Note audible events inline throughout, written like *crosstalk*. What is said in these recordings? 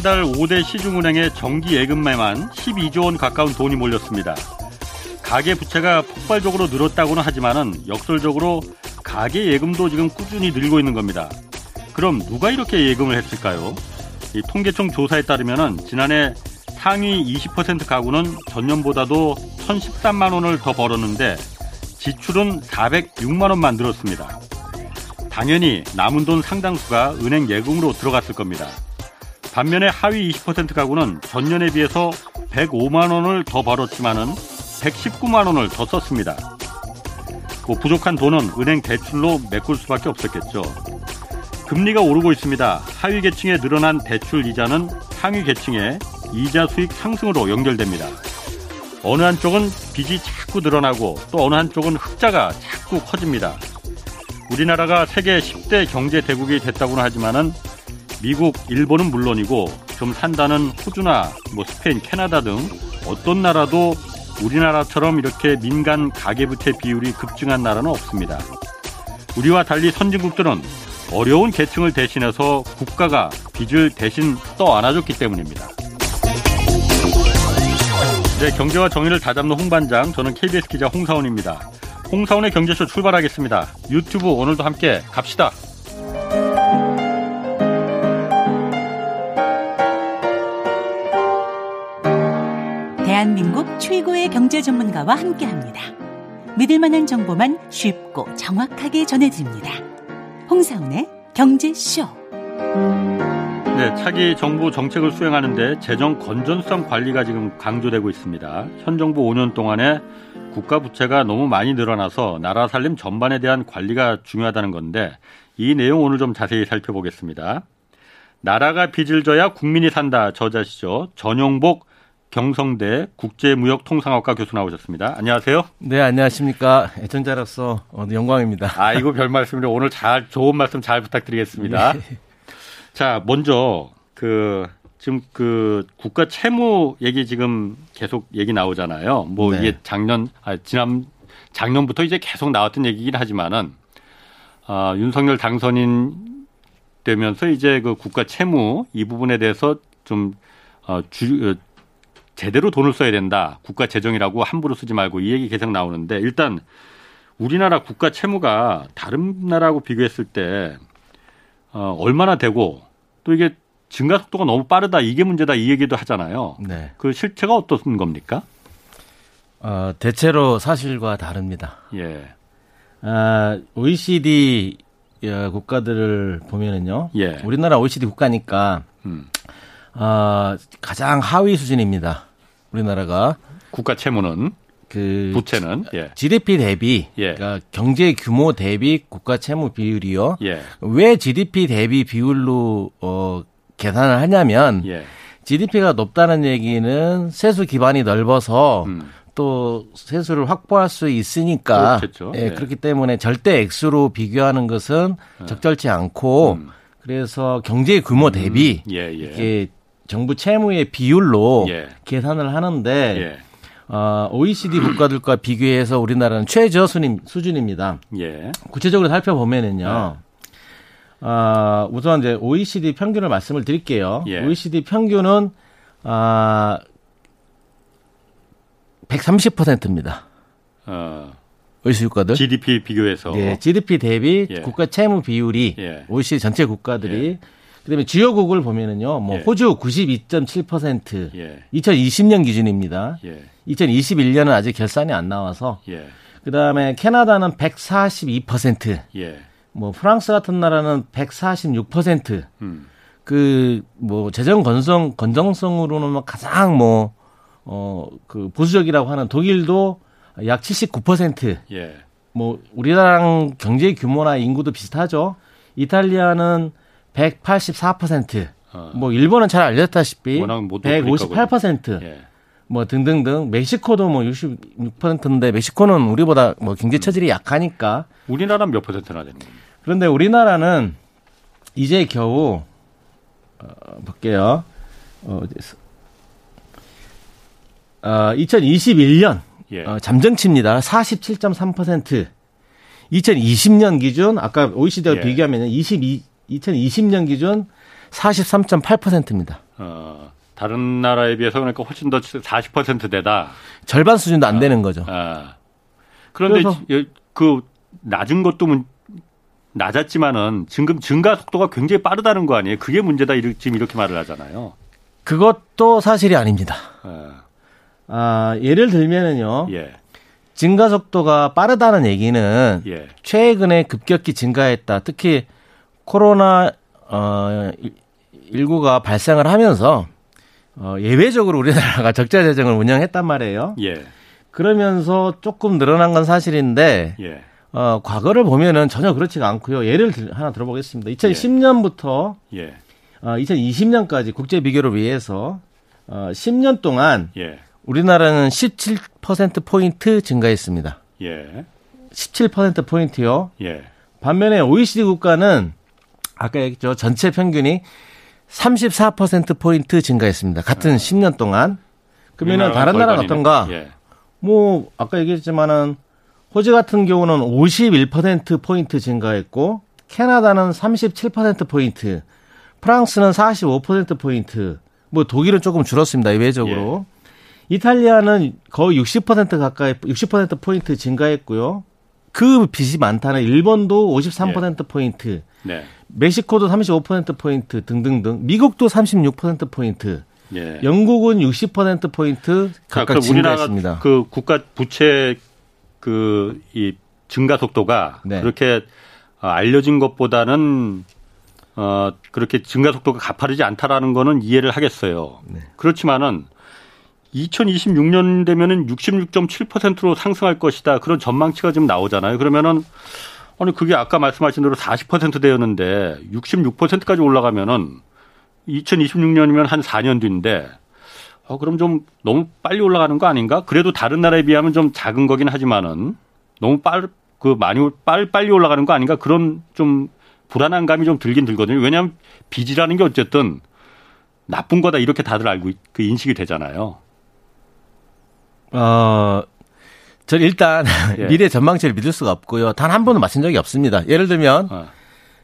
지난달 5대 시중은행의 정기 예금매만 12조 원 가까운 돈이 몰렸습니다. 가계 부채가 폭발적으로 늘었다고는 하지만은 역설적으로 가계 예금도 지금 꾸준히 늘고 있는 겁니다. 그럼 누가 이렇게 예금을 했을까요? 이 통계청 조사에 따르면은 지난해 상위 20% 가구는 전년보다도 1,013만 원을 더 벌었는데 지출은 406만 원만 늘었습니다. 당연히 남은 돈 상당수가 은행 예금으로 들어갔을 겁니다. 반면에 하위 20% 가구는 전년에 비해서 105만 원을 더 벌었지만은 119만 원을 더 썼습니다. 뭐 부족한 돈은 은행 대출로 메꿀 수밖에 없었겠죠. 금리가 오르고 있습니다. 하위 계층에 늘어난 대출 이자는 상위 계층의 이자 수익 상승으로 연결됩니다. 어느 한쪽은 빚이 자꾸 늘어나고 또 어느 한쪽은 흑자가 자꾸 커집니다. 우리나라가 세계 10대 경제 대국이 됐다고는 하지만은 미국, 일본은 물론이고 좀 산다는 호주나 뭐 스페인, 캐나다 등 어떤 나라도 우리나라처럼 이렇게 민간 가계부채 비율이 급증한 나라는 없습니다. 우리와 달리 선진국들은 어려운 계층을 대신해서 국가가 빚을 대신 떠 안아줬기 때문입니다. 네, 경제와 정의를 다잡는 홍반장, 저는 KBS 기자 홍사원입니다. 홍사원의 경제쇼 출발하겠습니다. 유튜브 오늘도 함께 갑시다. 경제 전문가와 함께 합니다. 믿을 만한 정보만 쉽고 정확하게 전해드립니다. 홍사원의 경제쇼. 네, 차기 정부 정책을 수행하는데 재정 건전성 관리가 지금 강조되고 있습니다. 현 정부 5년 동안에 국가 부채가 너무 많이 늘어나서 나라 살림 전반에 대한 관리가 중요하다는 건데 이 내용 오늘 좀 자세히 살펴보겠습니다. 나라가 빚을 져야 국민이 산다 저자시죠. 전용복 경성대 국제무역통상학과 교수 나오셨습니다. 안녕하세요. 네, 안녕하십니까. 애청자로서 영광입니다. 아이고, 별 말씀을 오늘 잘, 좋은 말씀 잘 부탁드리겠습니다. 네. 자, 먼저, 그, 지금 그 국가 채무 얘기 지금 계속 얘기 나오잖아요. 뭐 네. 이게 작년, 아, 지난, 작년부터 이제 계속 나왔던 얘기긴 하지만은, 아, 윤석열 당선인 되면서 이제 그 국가 채무 이 부분에 대해서 좀, 어, 주, 어, 제대로 돈을 써야 된다. 국가 재정이라고 함부로 쓰지 말고 이 얘기 계속 나오는데 일단 우리나라 국가 채무가 다른 나라하고 비교했을 때 어, 얼마나 되고 또 이게 증가 속도가 너무 빠르다 이게 문제다 이 얘기도 하잖아요. 네. 그 실체가 어떤 겁니까? 어, 대체로 사실과 다릅니다. 예. 아, OECD 어, 국가들을 보면은요. 예. 우리나라 OECD 국가니까 음. 어, 가장 하위 수준입니다. 우리나라가 국가 채무는 그 부채는 예. GDP 대비 예. 그러니까 경제 규모 대비 국가 채무 비율이요. 예. 왜 GDP 대비 비율로 어 계산을 하냐면 예. GDP가 높다는 얘기는 세수 기반이 넓어서 음. 또 세수를 확보할 수 있으니까 예, 예, 그렇기 때문에 절대 액수로 비교하는 것은 예. 적절치 않고 음. 그래서 경제 규모 대비 음. 예, 예. 이렇게 정부 채무의 비율로 예. 계산을 하는데 예. 어, OECD 국가들과 비교해서 우리나라는 최저 수준 수준입니다. 예. 구체적으로 살펴보면은요. 네. 어, 우선 이제 OECD 평균을 말씀을 드릴게요. 예. OECD 평균은 아 어, 130%입니다. 어. OECD 국가들 GDP 비교해서 네, GDP 대비 예. 국가 채무 비율이 예. OECD 전체 국가들이 예. 그다음에 주요국을 보면은요, 뭐 예. 호주 92.7%, 예. 2020년 기준입니다. 예. 2021년은 아직 결산이 안 나와서, 예. 그다음에 캐나다는 142%, 예. 뭐 프랑스 같은 나라는 146%, 음. 그뭐 재정 건성 건정성으로는 뭐 가장 뭐 어 그 보수적이라고 하는 독일도 약 79%. 예. 뭐 우리나라랑 경제 규모나 인구도 비슷하죠. 이탈리아는 184%. 어. 뭐 일본은 잘 알렸다시피 158%. 예. 뭐 등등등 멕시코도 뭐 66%인데 멕시코는 우리보다 뭐 경제 음. 처질이 약하니까 우리나라는 몇 퍼센트나 되는 겁니까? 그런데 우리나라는 이제 겨우 어, 볼게요. 어, 어, 2021년 예. 어, 잠정치입니다. 47.3%. 2020년 기준 아까 OECD와 예. 비교하면 22 2020년 기준 43.8%입니다. 어, 다른 나라에 비해서 그러니까 훨씬 더 40%대다. 절반 수준도 안 어, 되는 거죠. 어. 그런데 그 낮은 것도 낮았지만은 지금 증가 속도가 굉장히 빠르다는 거 아니에요? 그게 문제다 지금 이렇게 말을 하잖아요. 그것도 사실이 아닙니다. 예. 아, 예를 들면은요. 예. 증가 속도가 빠르다는 얘기는 예. 최근에 급격히 증가했다. 특히 코로나 어 19가 발생을 하면서 어 예외적으로 우리나라가 *laughs* 적자 재정을 운영했단 말이에요. 예. 그러면서 조금 늘어난 건 사실인데 예. 어 과거를 보면은 전혀 그렇지가 않고요. 예를 들, 하나 들어보겠습니다. 2010년부터 예. 어 2020년까지 국제 비교를 위해서 어 10년 동안 예. 우리나라는 17% 포인트 증가했습니다. 예. 17% 포인트요. 예. 반면에 OECD 국가는 아까 얘기했죠. 전체 평균이 34% 포인트 증가했습니다. 같은 아. 10년 동안. 그러면은 다른 나라는 어떤가? 예. 뭐 아까 얘기했지만은 호주 같은 경우는 51% 포인트 증가했고 캐나다는 37% 포인트, 프랑스는 45% 포인트, 뭐 독일은 조금 줄었습니다. 예외적으로. 예. 이탈리아는 거의 60% 가까이 60% 포인트 증가했고요. 그 빚이 많다는 일본도 53% 예. 포인트. 네. 멕시코도 35% 포인트 등등등. 미국도 36% 포인트. 예. 영국은 60% 포인트 각각 그 증가했습니다. 그 국가 부채 그 이 증가 속도가 네. 그렇게 어, 알려진 것보다는 어 그렇게 증가 속도가 가파르지 않다라는 거는 이해를 하겠어요. 네. 그렇지만은 2026년 되면은 66.7%로 상승할 것이다. 그런 전망치가 지금 나오잖아요. 그러면은 아니 그게 아까 말씀하신 대로 40%대였는데 66%까지 올라가면은 2026년이면 한 4년 뒤인데 어 그럼 좀 너무 빨리 올라가는 거 아닌가? 그래도 다른 나라에 비하면 좀 작은 거긴 하지만은 너무 빨 그 많이 빨 빨리 올라가는 거 아닌가? 그런 좀 불안한 감이 좀 들긴 들거든요. 왜냐하면 빚이라는 게 어쨌든 나쁜 거다 이렇게 다들 알고 그 인식이 되잖아요. 어, 저는 일단 *laughs* 예. 미래 전망치를 믿을 수가 없고요. 단 한 번도 맞춘 적이 없습니다. 예를 들면 어.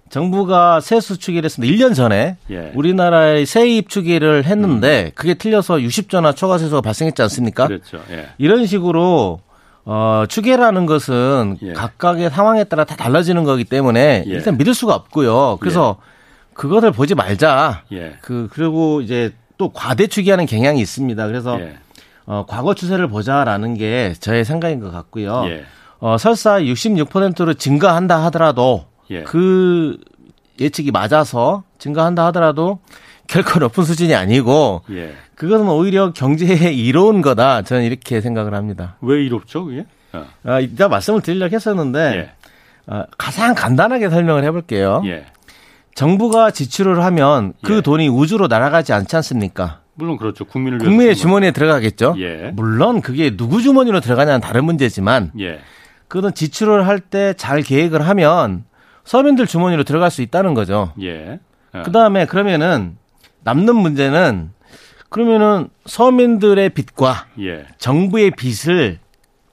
정부가 세수 추기를 했습니다. 1년 전에 예. 우리나라의 세입 추기를 했는데 음. 그게 틀려서 60조나 초과 세수가 발생했지 않습니까? 그렇죠. 예. 이런 식으로 어, 추계라는 것은 예. 각각의 상황에 따라 다 달라지는 거기 때문에 예. 일단 믿을 수가 없고요. 그래서 예. 그것을 보지 말자. 예. 그 그리고 이제 또 과대 추기하는 경향이 있습니다. 그래서 어, 과거 추세를 보자라는 게 저의 생각인 것 같고요. 예. 어, 설사 66%로 증가한다 하더라도 예. 그 예측이 맞아서 증가한다 하더라도 결코 높은 수준이 아니고 예. 그것은 오히려 경제에 *laughs* 이로운 거다. 저는 이렇게 생각을 합니다. 왜 이롭죠, 그게? 어. 아, 이따 말씀을 드리려고 했었는데 예. 어, 가장 간단하게 설명을 해볼게요. 예. 정부가 지출을 하면 그 예. 돈이 우주로 날아가지 않지 않습니까? 물론 그렇죠. 국민을 국민의 주머니에 들어가겠죠. 예. 물론 그게 누구 주머니로 들어가냐는 다른 문제지만 예. 그건 지출을 할 때 잘 계획을 하면 서민들 주머니로 들어갈 수 있다는 거죠. 예. 예. 그다음에 그러면은 남는 문제는 그러면은 서민들의 빚과 예. 정부의 빚을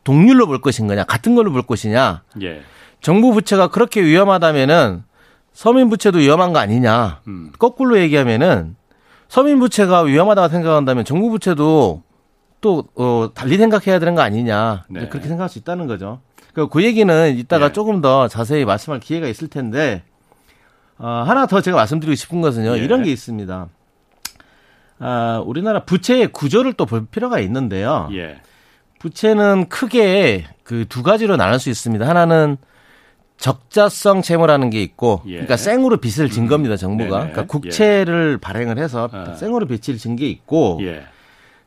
동률로 볼 것인가냐, 같은 걸로 볼 것이냐. 예. 정부 부채가 그렇게 위험하다면은 서민 부채도 위험한 거 아니냐. 음. 거꾸로 얘기하면은 서민 부채가 위험하다고 생각한다면 정부 부채도 또 어, 달리 생각해야 되는 거 아니냐 네. 그렇게 생각할 수 있다는 거죠. 그, 그 얘기는 이따가 네. 조금 더 자세히 말씀할 기회가 있을 텐데 어, 하나 더 제가 말씀드리고 싶은 것은요 네. 이런 게 있습니다. 아, 우리나라 부채의 구조를 또 볼 필요가 있는데요. 예. 부채는 크게 그 두 가지로 나눌 수 있습니다. 하나는 적자성 채무라는 게 있고, 예. 그러니까 생으로 빚을 진 음. 겁니다 정부가. 네네. 그러니까 국채를 예. 발행을 해서 아. 생으로 빚을 진 게 있고, 예.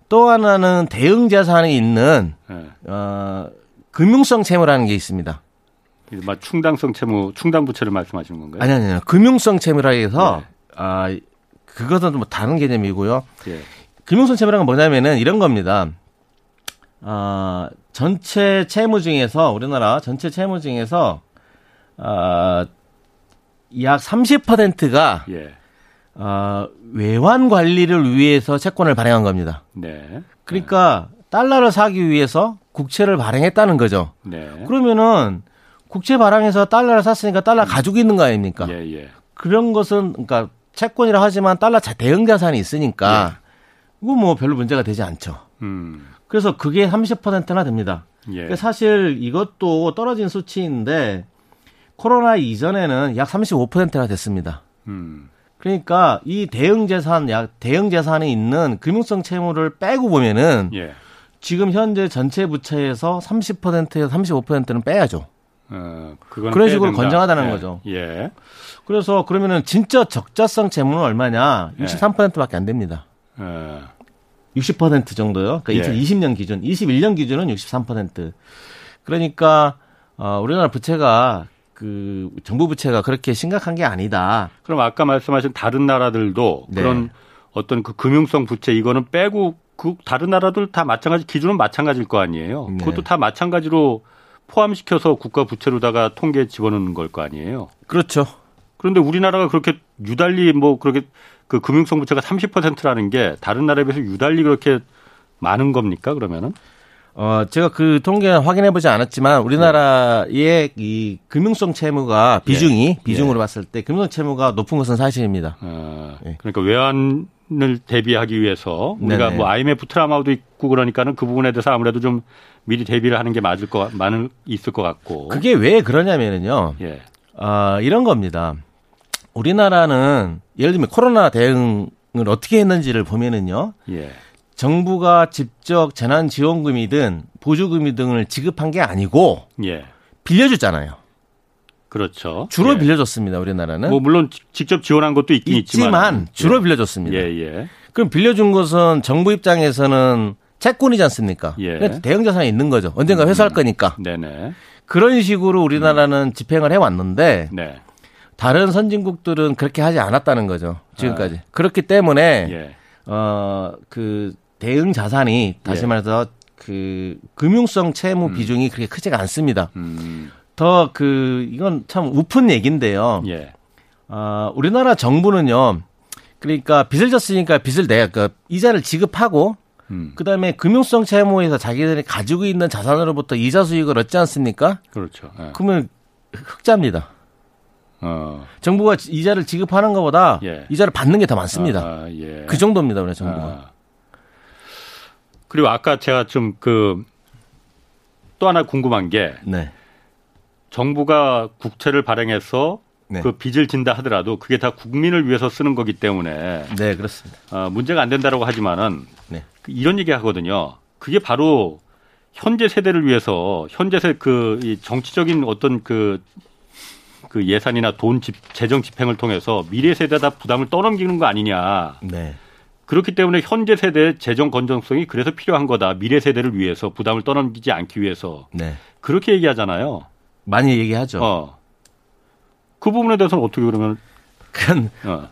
또 하나는 대응 자산이 있는 예. 어, 금융성 채무라는 게 있습니다. 막 충당성 채무, 충당 부채를 말씀하시는 건가요? 아니 아니요. 금융성 채무라 해서 네. 아 그것은 좀 다른 개념이고요. 예. 금융성 채무라는 건 뭐냐면은 이런 겁니다. 아 전체 채무 중에서 우리나라 전체 채무 중에서 어, 약 30%가 예. 어, 외환 관리를 위해서 채권을 발행한 겁니다. 네. 그러니까 달러를 사기 위해서 국채를 발행했다는 거죠. 네. 그러면은 국채 발행해서 달러를 샀으니까 달러 음. 가지고 있는 거 아닙니까? 예, 예. 그런 것은 그러니까 채권이라 하지만 달러 대응 자산이 있으니까 예. 이거 뭐 별로 문제가 되지 않죠. 음. 그래서 그게 30%나 됩니다. 예. 사실 이것도 떨어진 수치인데 코로나 이전에는 약 35%가 됐습니다. 음. 그러니까 이 대응 재산, 약 대응 재산이 있는 금융성 채무를 빼고 보면은 예. 지금 현재 전체 부채에서 30%에서 35%는 빼야죠. 어, 그런 식으로 된다. 건정하다는 예. 거죠. 예. 그래서 그러면은 진짜 적자성 재무는 얼마냐? 63%밖에 안 됩니다. 예. 60% 정도요. 그러니까 예. 2020년 기준, 21년 기준은 63%. 그러니까 어, 우리나라 부채가 그 정부 부채가 그렇게 심각한 게 아니다. 그럼 아까 말씀하신 다른 나라들도 네. 그런 어떤 그 금융성 부채 이거는 빼고 그 다른 나라들 다 마찬가지 기준은 마찬가지일 거 아니에요. 네. 그것도 다 마찬가지로 포함시켜서 국가 부채로다가 통계에 집어넣는 걸 거 아니에요. 그렇죠. 그런데 우리나라가 그렇게 유달리 뭐 그렇게 그 금융성 부채가 30%라는 게 다른 나라에 비해서 유달리 그렇게 많은 겁니까 그러면은? 어, 제가 그 통계는 확인해 보지 않았지만 우리나라의 네. 이 금융성 채무가 비중이 예. 비중으로 예. 봤을 때 금융성 채무가 높은 것은 사실입니다. 어, 예. 그러니까 외환 을 대비하기 위해서 우리가 네네. 뭐 IMF 트라우마도 있고 그러니까는 그 부분에 대해서 아무래도 좀 미리 대비를 하는 게 맞을 거 많은 있을 것 같고. 그게 왜 그러냐면은요. 예. 어, 이런 겁니다. 우리나라는 예를 들면 코로나 대응을 어떻게 했는지를 보면은요. 예. 정부가 직접 재난지원금이든 보조금이 등을 지급한 게 아니고 예. 빌려줬잖아요. 그렇죠. 주로 예. 빌려줬습니다. 우리나라는. 뭐 물론 직접 지원한 것도 있긴 있지만, 있지만 주로 예. 빌려줬습니다. 예, 예. 그럼 빌려준 것은 정부 입장에서는 채권이지 않습니까? 예. 대형 자산이 있는 거죠. 언젠가 음. 회수할 거니까. 네네. 그런 식으로 우리나라는 음. 집행을 해왔는데 네. 다른 선진국들은 그렇게 하지 않았다는 거죠. 지금까지. 아. 그렇기 때문에 예. 어그 대응 자산이 다시 예. 말해서 그 금융성 채무 음. 비중이 그렇게 크지가 않습니다. 음. 더그 이건 참 우픈 얘기인데요. 예. 어, 우리나라 정부는요. 그러니까 빚을 졌으니까 빚을 내, 그 이자를 지급하고 음. 그다음에 금융성 채무에서 자기들이 가지고 있는 자산으로부터 이자 수익을 얻지 않습니까? 그렇죠. 예. 그러면 흑자입니다. 어. 정부가 이자를 지급하는 것보다 예. 이자를 받는 게 더 많습니다. 아, 예. 그 정도입니다, 우리 정부가. 아. 그리고 아까 제가 좀 그 또 하나 궁금한 게 네. 정부가 국채를 발행해서 네. 그 빚을 진다 하더라도 그게 다 국민을 위해서 쓰는 거기 때문에 네 그렇습니다. 어, 문제가 안 된다라고 하지만은 네. 그 이런 얘기 하거든요. 그게 바로 현재 세대를 위해서 현재 세그 정치적인 어떤 그, 그 예산이나 돈 집, 재정 집행을 통해서 미래 세대다 부담을 떠넘기는 거 아니냐. 네. 그렇기 때문에 현재 세대의 재정 건전성이 그래서 필요한 거다. 미래 세대를 위해서 부담을 떠넘기지 않기 위해서. 네. 그렇게 얘기하잖아요. 많이 얘기하죠. 어. 그 부분에 대해서는 어떻게 그러면 그건 어.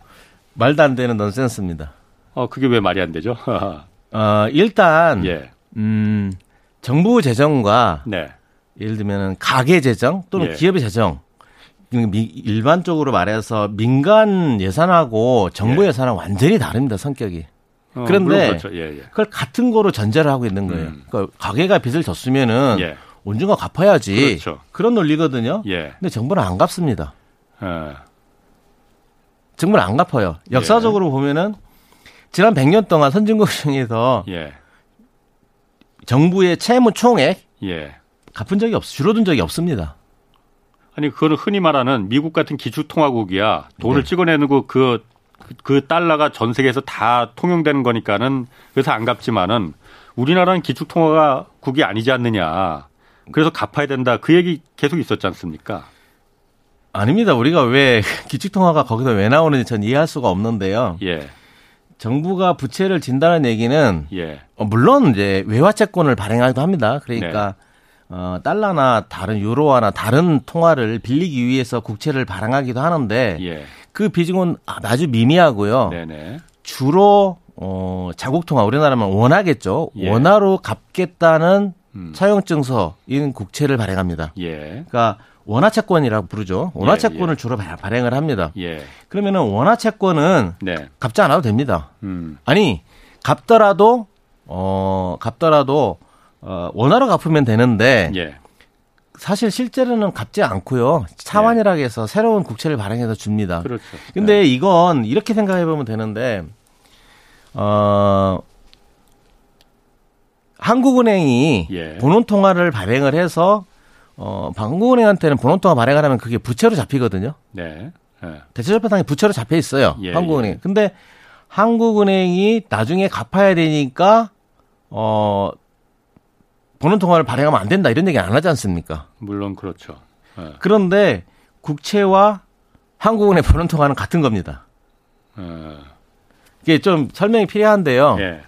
말도 안 되는 넌센스입니다. 어, 그게 왜 말이 안 되죠? *laughs* 어, 일단 예. 음, 정부 재정과 네. 예를 들면 가계 재정 또는 예. 기업의 재정 일반적으로 말해서 민간 예산하고 정부 예. 예산은 완전히 다릅니다 성격이. 어, 그런데 그렇죠. 예, 예. 그걸 같은 거로 전제를 하고 있는 거예요. 음. 그러니까 가게가 빚을 졌으면은 예. 언젠가 갚아야지. 그렇죠. 그런 논리거든요. 예. 근데 정부는 안 갚습니다. 예. 정부는 안 갚아요. 역사적으로 보면은 지난 100년 동안 선진국 중에서 정부의 채무 총액 갚은 적이 없, 줄어든 적이 없습니다. 아니 그거는 흔히 말하는 미국 같은 기축통화국이야 돈을 네. 찍어내는 거 그, 그 달러가 전 세계에서 다 통용되는 거니까는 그래서 안 갚지만은 우리나라는 기축통화국이 아니지 않느냐. 그래서 갚아야 된다. 그 얘기 계속 있었지 않습니까? 아닙니다. 우리가 왜 *laughs* 기축통화가 거기서 왜 나오는지 전 이해할 수가 없는데요. 예. 정부가 부채를 진다는 얘기는 예. 어, 물론 이제 외화채권을 발행하기도 합니다. 그러니까 네. 어, 달러나 다른 유로화나 다른 통화를 빌리기 위해서 국채를 발행하기도 하는데 예. 그 비중은 아주 미미하고요. 네네. 주로 어, 자국 통화 우리나라면 원화겠죠. 예. 원화로 갚겠다는 음. 차용증서인 국채를 발행합니다. 예. 그러니까 원화 채권이라고 부르죠. 원화 채권을 예, 예. 주로 발행을 합니다. 예. 그러면은 원화 채권은 네. 갚지 않아도 됩니다. 음. 아니 갚더라도 어 갚더라도 어, 원화로 갚으면 되는데 예. 사실 실제로는 갚지 않고요. 차환이라고 해서 새로운 국채를 발행해서 줍니다. 그렇죠. 근데 네. 이건 이렇게 생각해 보면 되는데 어 한국은행이 예. 본원통화를 발행을 해서 어 한국은행한테는 본원통화 발행을 하면 그게 부채로 잡히거든요. 네. 네. 대체적폐상이 부채로 잡혀 있어요. 예, 한국은행. 예. 근데 한국은행이 나중에 갚아야 되니까 어 보는 통화를 발행하면 안 된다 이런 얘기 안 하지 않습니까? 물론 그렇죠. 네. 그런데 국채와 한국은행 보는 통화는 같은 겁니다. 네. 이게 좀 설명이 필요한데요. 네.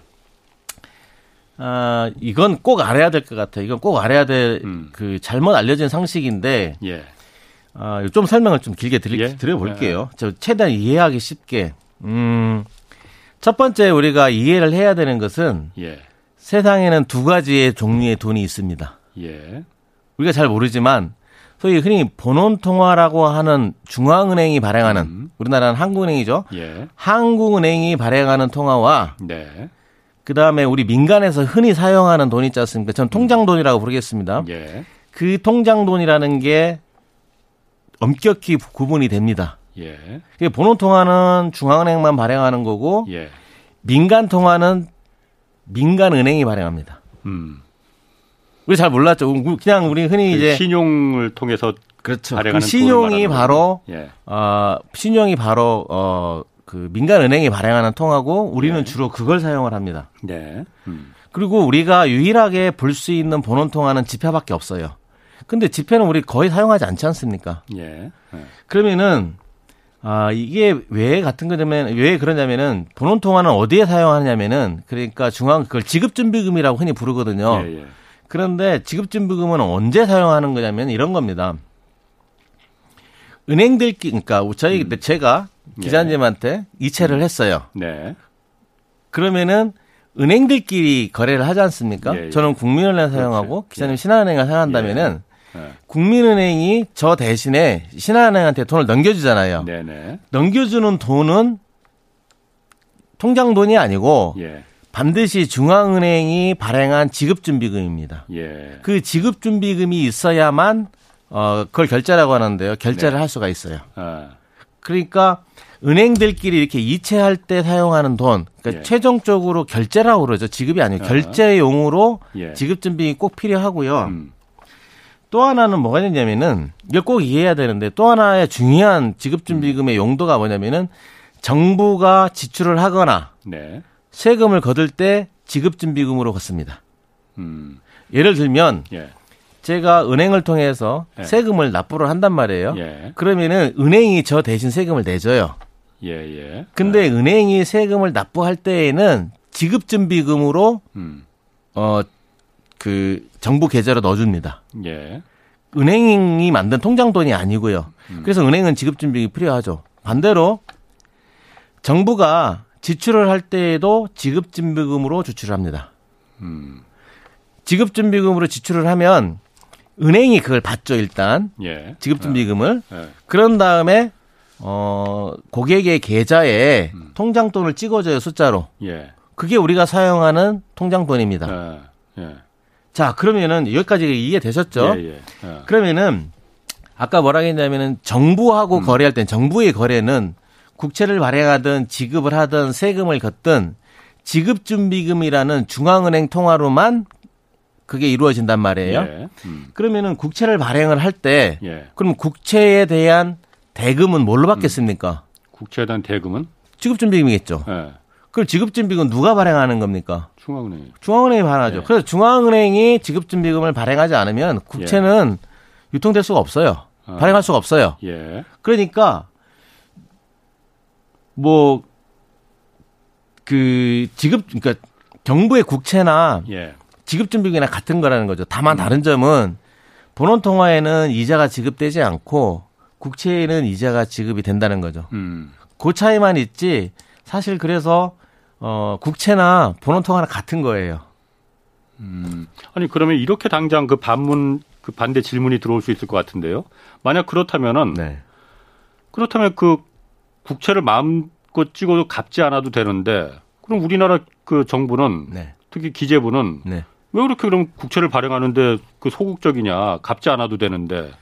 아, 이건 꼭 알아야 될 것 같아요. 이건 꼭 알아야 될그 음. 잘못 알려진 상식인데, 예. 아, 좀 설명을 좀 길게 드리, 예? 드려볼게요. 저 최대한 이해하기 쉽게. 음, 첫 번째 우리가 이해를 해야 되는 것은 예. 세상에는 두 가지의 종류의 돈이 있습니다. 예. 우리가 잘 모르지만 소위 흔히 본원통화라고 하는 중앙은행이 발행하는 음. 우리나라는 한국은행이죠. 예. 한국은행이 발행하는 통화와 네. 그 다음에 우리 민간에서 흔히 사용하는 돈 있지 않습니까? 전 통장돈이라고 부르겠습니다. 예. 그 통장돈이라는 게 엄격히 구분이 됩니다. 예. 본원 통화는 중앙은행만 발행하는 거고 예. 민간 통화는 민간 은행이 발행합니다. 음. 우리 잘 몰랐죠. 그냥 우리 흔히 그 이제 신용을 통해서 그렇죠. 그 신용이 바로 예. 어, 신용이 바로 어, 그 민간 은행이 발행하는 통하고 우리는 예. 주로 그걸 사용을 합니다. 네. 음. 그리고 우리가 유일하게 볼 수 있는 본원 통화는 지폐밖에 없어요. 근데 지폐는 우리 거의 사용하지 않지 않습니까? 예. 예. 그러면은 아, 이게 왜 같은 거냐면, 왜 그러냐면은, 본원 통화는 어디에 사용하냐면은, 그러니까 중앙, 그걸 지급준비금이라고 흔히 부르거든요. 예, 예. 그런데 지급준비금은 언제 사용하는 거냐면 이런 겁니다. 은행들끼, 그러니까 저희, 음. 제가 예. 기자님한테 이체를 했어요. 네. 그러면은, 은행들끼리 거래를 하지 않습니까? 예, 예. 저는 국민은행 사용하고 그렇지. 기자님 신한은행을 사용한다면은 네. 국민은행이 저 대신에 신한은행한테 돈을 넘겨주잖아요. 네네. 넘겨주는 돈은 통장 돈이 아니고 예. 반드시 중앙은행이 발행한 지급준비금입니다. 예. 그 지급준비금이 있어야만 어 그걸 결제라고 하는데요. 결제를 네. 할 수가 있어요. 아. 그러니까 은행들끼리 이렇게 이체할 때 사용하는 돈, 그러니까 예. 최종적으로 결제라고 그러죠. 지급이 아니고 아. 결제용으로 예. 지급준비금이 꼭 필요하고요. 음. 또 하나는 뭐가 있냐면은 이걸 꼭 이해해야 되는데 또 하나의 중요한 지급준비금의 용도가 뭐냐면은 정부가 지출을 하거나 네. 세금을 거둘 때 지급준비금으로 걷습니다. 음. 예를 들면 예. 제가 은행을 통해서 예. 세금을 납부를 한단 말이에요. 예. 그러면은 은행이 저 대신 세금을 내줘요. 예, 예. 근데 예. 은행이 세금을 납부할 때에는 지급준비금으로 음. 어 그 정부 계좌로 넣어줍니다. 예. 은행이 만든 통장 돈이 아니고요. 음. 그래서 은행은 지급 준비 필요하죠. 반대로 정부가 지출을 할 때에도 지급 준비금으로 지출을 합니다. 음. 지급 준비금으로 지출을 하면 은행이 그걸 받죠 일단 예. 지급 준비금을 예. 예. 그런 다음에 어 고객의 계좌에 음. 통장 돈을 찍어줘요 숫자로. 예. 그게 우리가 사용하는 통장 돈입니다. 자, 그러면은 여기까지 이해되셨죠? 예, 예. 예. 그러면은 아까 뭐라 했냐면은 정부하고 음. 거래할 땐 정부의 거래는 국채를 발행하든 지급을 하든 세금을 걷든 지급준비금이라는 중앙은행 통화로만 그게 이루어진단 말이에요. 예. 음. 그러면은 국채를 발행을 할때 예. 그럼 국채에 대한 대금은 뭘로 받겠습니까? 음. 국채에 대한 대금은 지급준비금이겠죠. 예. 그럼 지급준비금 누가 발행하는 겁니까? 중앙은행. 중앙은행이 발행하죠. 네. 그래서 중앙은행이 지급준비금을 발행하지 않으면 국채는 예. 유통될 수가 없어요. 아. 발행할 수가 없어요. 예. 그러니까 뭐 그 지급 그러니까 정부의 국채나 예. 지급준비금이나 같은 거라는 거죠. 다만 음. 다른 점은 본원 통화에는 이자가 지급되지 않고 국채에는 이자가 지급이 된다는 거죠. 음. 그 차이만 있지 사실 그래서 어, 국채나 본원통화나 같은 거예요. 음. 아니 그러면 이렇게 당장 그 반문 그 반대 질문이 들어올 수 있을 것 같은데요. 만약 그렇다면은 네. 그렇다면 그 국채를 마음껏 찍어도 갚지 않아도 되는데 그럼 우리나라 그 정부는 네. 특히 기재부는 네. 왜 그렇게 그럼 국채를 발행하는데 그 소극적이냐? 갚지 않아도 되는데.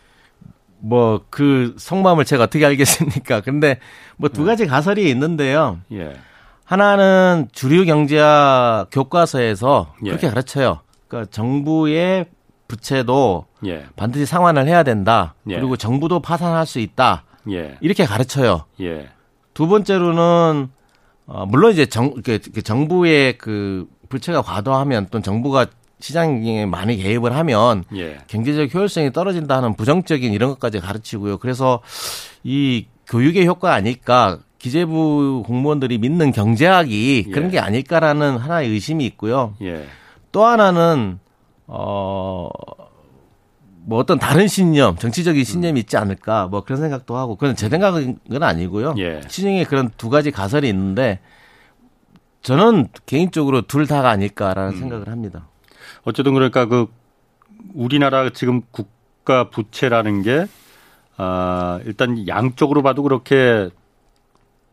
뭐 그 속마음을 제가 어떻게 알겠습니까? 근데 뭐두 네. 가지 가설이 있는데요. 예. 하나는 주류 경제학 교과서에서 예. 그렇게 가르쳐요. 그러니까 정부의 부채도 예. 반드시 상환을 해야 된다. 예. 그리고 정부도 파산할 수 있다. 예. 이렇게 가르쳐요. 예. 두 번째로는 어 물론 이제 정 그, 그 정부의 그 부채가 과도하면 또 정부가 시장에 많이 개입을 하면 예. 경제적 효율성이 떨어진다 는 부정적인 이런 것까지 가르치고요. 그래서 이 교육의 효과 아닐까 기재부 공무원들이 믿는 경제학이 예. 그런 게 아닐까라는 하나의 의심이 있고요. 예. 또 하나는 어. 뭐 어떤 다른 신념, 정치적인 신념이 있지 않을까, 뭐 그런 생각도 하고, 그건 제 생각은 아니고요. 예. 시중에 그런 두 가지 가설이 있는데, 저는 개인적으로 둘 다가 아닐까라는 음. 생각을 합니다. 어쨌든 그러니까 그 우리나라 지금 국가 부채라는 게 아, 일단 양쪽으로 봐도 그렇게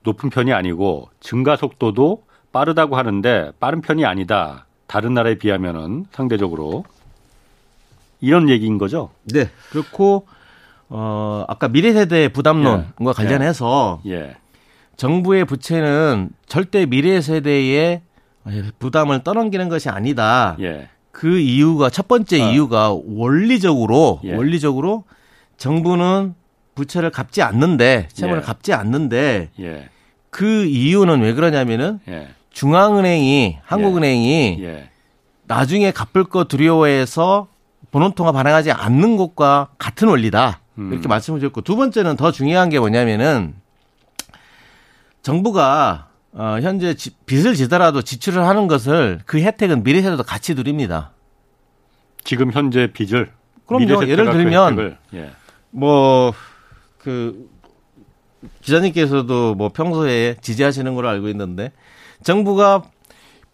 높은 편이 아니고 증가 속도도 빠르다고 하는데 빠른 편이 아니다. 다른 나라에 비하면은 상대적으로 이런 얘기인 거죠. 네. 그렇고 어 아까 미래 세대 부담론과 예. 관련해서 예. 정부의 부채는 절대 미래 세대의 부담을 떠넘기는 것이 아니다. 예. 그 이유가 첫 번째 어. 이유가 원리적으로 예. 원리적으로 정부는 부채를 갚지 않는데 채무를 예. 갚지 않는데 예. 그 이유는 왜 그러냐면은 예. 중앙은행이 한국은행이 예. 예. 나중에 갚을 거 두려워해서 본원통화 발행하지 않는 것과 같은 원리다 음. 이렇게 말씀을 드렸고 두 번째는 더 중요한 게 뭐냐면은 정부가 어, 현재 지, 빚을 지더라도 지출을 하는 것을 그 혜택은 미래세대도 같이 누립니다. 지금 현재 빚을 그럼요. 예를 들면 그 예. 뭐그 기자님께서도 뭐 평소에 지지하시는 걸로 알고 있는데 정부가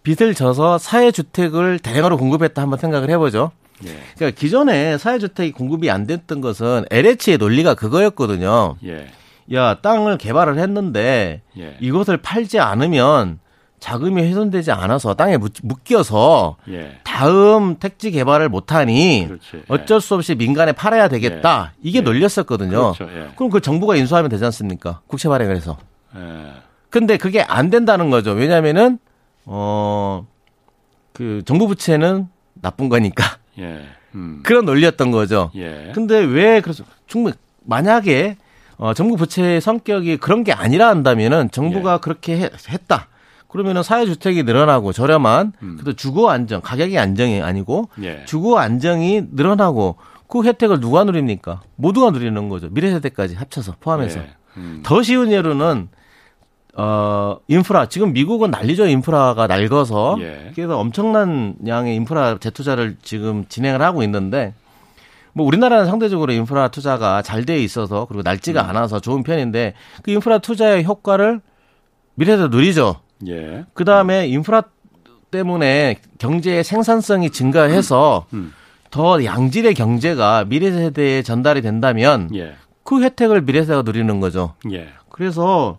빚을 져서 사회주택을 대량으로 공급했다 한번 생각을 해보죠. 예. 그러니까 기존에 사회주택이 공급이 안 됐던 것은 LH의 논리가 그거였거든요. 예. 야 땅을 개발을 했는데 예. 이것을 팔지 않으면 자금이 훼손되지 않아서 땅에 묶여서 예. 다음 택지 개발을 못하니 그렇지. 예. 어쩔 수 없이 민간에 팔아야 되겠다 예. 이게 예. 논렸었거든요. 그렇죠. 예. 그럼 그 정부가 인수하면 되지 않습니까? 국채 발행을 해서. 근데 그게 안 된다는 거죠. 왜냐면은 어 그 정부 부채는 나쁜 거니까. 음. 그런 논리였던 거죠. 근데 왜 그래서 충분히 만약에 어, 정부 부채의 성격이 그런 게 아니라 한다면은 정부가 예. 그렇게 해, 했다. 그러면은 사회주택이 늘어나고 저렴한 음. 그래도 주거 안정, 가격이 안정이 아니고 예. 주거 안정이 늘어나고 그 혜택을 누가 누립니까? 모두가 누리는 거죠. 미래세대까지 합쳐서 포함해서. 예. 음. 더 쉬운 예로는 어, 인프라. 지금 미국은 난리죠. 인프라가 낡아서. 예. 그래서 엄청난 양의 인프라 재투자를 지금 진행을 하고 있는데 뭐 우리나라는 상대적으로 인프라 투자가 잘 돼 있어서 그리고 날지가 음. 않아서 좋은 편인데 그 인프라 투자의 효과를 미래에도 누리죠. 예. 그 다음에 인프라 때문에 경제의 생산성이 증가해서 음. 음. 더 양질의 경제가 미래 세대에 전달이 된다면 예. 그 혜택을 미래 세대가 누리는 거죠. 예. 그래서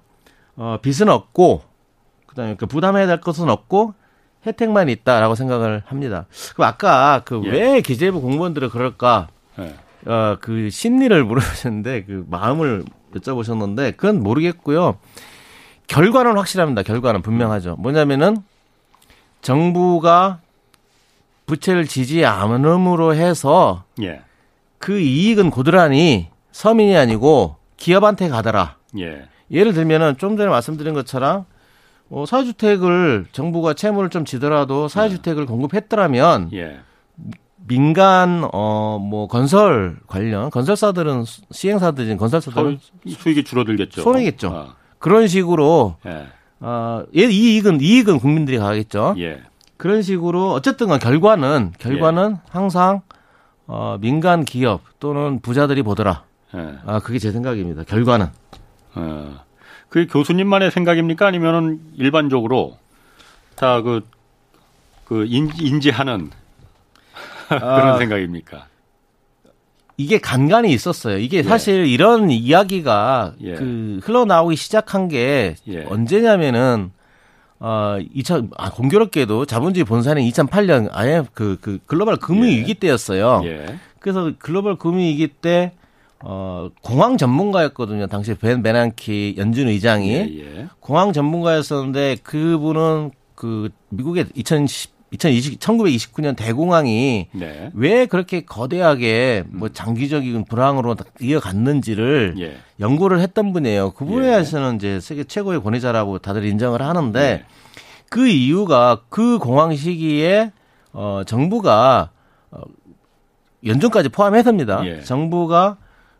어 빚은 없고 그다음에 그 부담해야 될 것은 없고 혜택만 있다라고 생각을 합니다. 그 아까 그왜 예. 기재부 공무원들은 그럴까? 네. 어, 그 심리를 *laughs* 물어보셨는데 그 마음을 여쭤보셨는데 그건 모르겠고요. 결과는 확실합니다. 결과는 분명하죠. 뭐냐면은 정부가 부채를 지지 않음으로 해서 예. 그 이익은 고스란히 서민이 아니고 기업한테 가더라. 예. 예를 들면은 좀 전에 말씀드린 것처럼 어, 사회주택을 정부가 채무를 좀 지더라도 사회주택을 예. 공급했더라면 예. 민간 어 뭐 건설 관련 건설사들은 시행사들인 건설사들은 수익이 줄어들겠죠. 손해겠죠. 아. 그런 식으로 예. 어, 이 이익은 이익은 국민들이 가겠죠. 예. 그런 식으로 어쨌든 간 결과는 결과는 예. 항상 어, 민간 기업 또는 부자들이 보더라. 예. 아 그게 제 생각입니다. 결과는. 어. 그게 교수님만의 생각입니까? 아니면은 일반적으로 다그 그 인지하는 *laughs* 그런 아, 생각입니까? 이게 간간히 있었어요. 이게 예. 사실 이런 이야기가 예. 그 흘러나오기 시작한 게 예. 언제냐면은 어, 2000, 아, 공교롭게도 자본주의 본산이 2008년 아예 그, 그 글로벌 금융위기 예. 때였어요. 예. 그래서 글로벌 금융위기 때, 어, 공항 전문가였거든요. 당시 벤 베난키 연준 의장이. 예, 예. 공항 전문가였었는데 그분은 그 미국의 2010, 2020, 1929년 대공황이 네. 왜 그렇게 거대하게 뭐 장기적인 불황으로 이어갔는지를 예. 연구를 했던 분이에요. 그 분에 대해서는 예. 이제 세계 최고의 권위자라고 다들 인정을 하는데 예. 그 이유가 그 공황 시기에 어 정부가 어 연준까지 포함해서입니다. 예. 정부가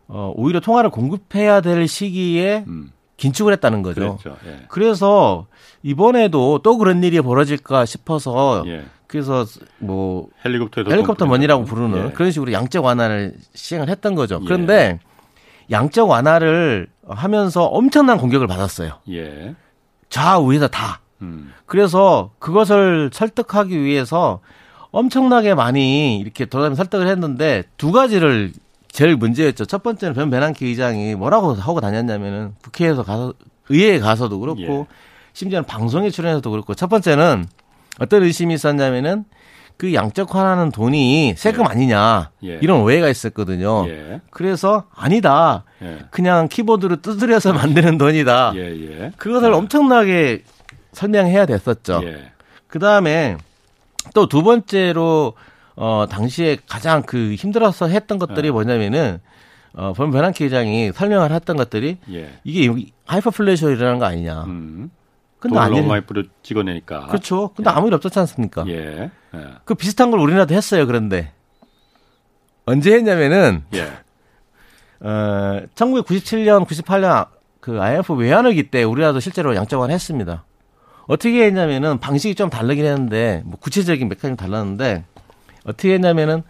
어 오히려 통화를 공급해야 될 시기에 음. 긴축을 했다는 거죠. 그랬죠. 예. 그래서 이번에도 또 그런 일이 벌어질까 싶어서 예. 그래서 뭐 헬리콥터 헬리콥터 머니라고 부르는 예. 그런 식으로 양적 완화를 시행을 했던 거죠. 예. 그런데 양적 완화를 하면서 엄청난 공격을 받았어요. 예. 좌우에서 다. 음. 그래서 그것을 설득하기 위해서 엄청나게 많이 이렇게 돌아다니 설득을 했는데 두 가지를 제일 문제였죠. 첫 번째는 변 베난키 의장이 뭐라고 하고 다녔냐면은 국회에서 가서 의회에 가서도 그렇고 예. 심지어는 방송에 출연해서도 그렇고 첫 번째는 어떤 의심이 있었냐면은 그 양적 환하는 돈이 세금 예. 아니냐 예. 이런 오해가 있었거든요. 예. 그래서 아니다. 예. 그냥 키보드로 두드려서 *laughs* 만드는 돈이다. 예, 그것을 엄청나게 설명해야 됐었죠. 그 다음에 또 두 번째로 어 당시에 가장 그 힘들어서 했던 것들이 뭐냐면은 어, 벤 버냉키 회장이 설명을 했던 것들이 예. 이게 하이퍼인플레이션이라는 거 아니냐. 음. 근데 아니 너무 많이 뿌려 찍어내니까. 그렇죠. 근데 예. 아무 일 없었지 않습니까? 예. 예. 그 비슷한 걸 우리나라도 했어요. 그런데 언제 했냐면은 예. 어 1997년, 98년 그 IMF 외환위기 때 우리나라도 실제로 양적완 했습니다. 어떻게 했냐면은 방식이 좀 다르긴 했는데 뭐 구체적인 메커니즘 달랐는데 어떻게 했냐면은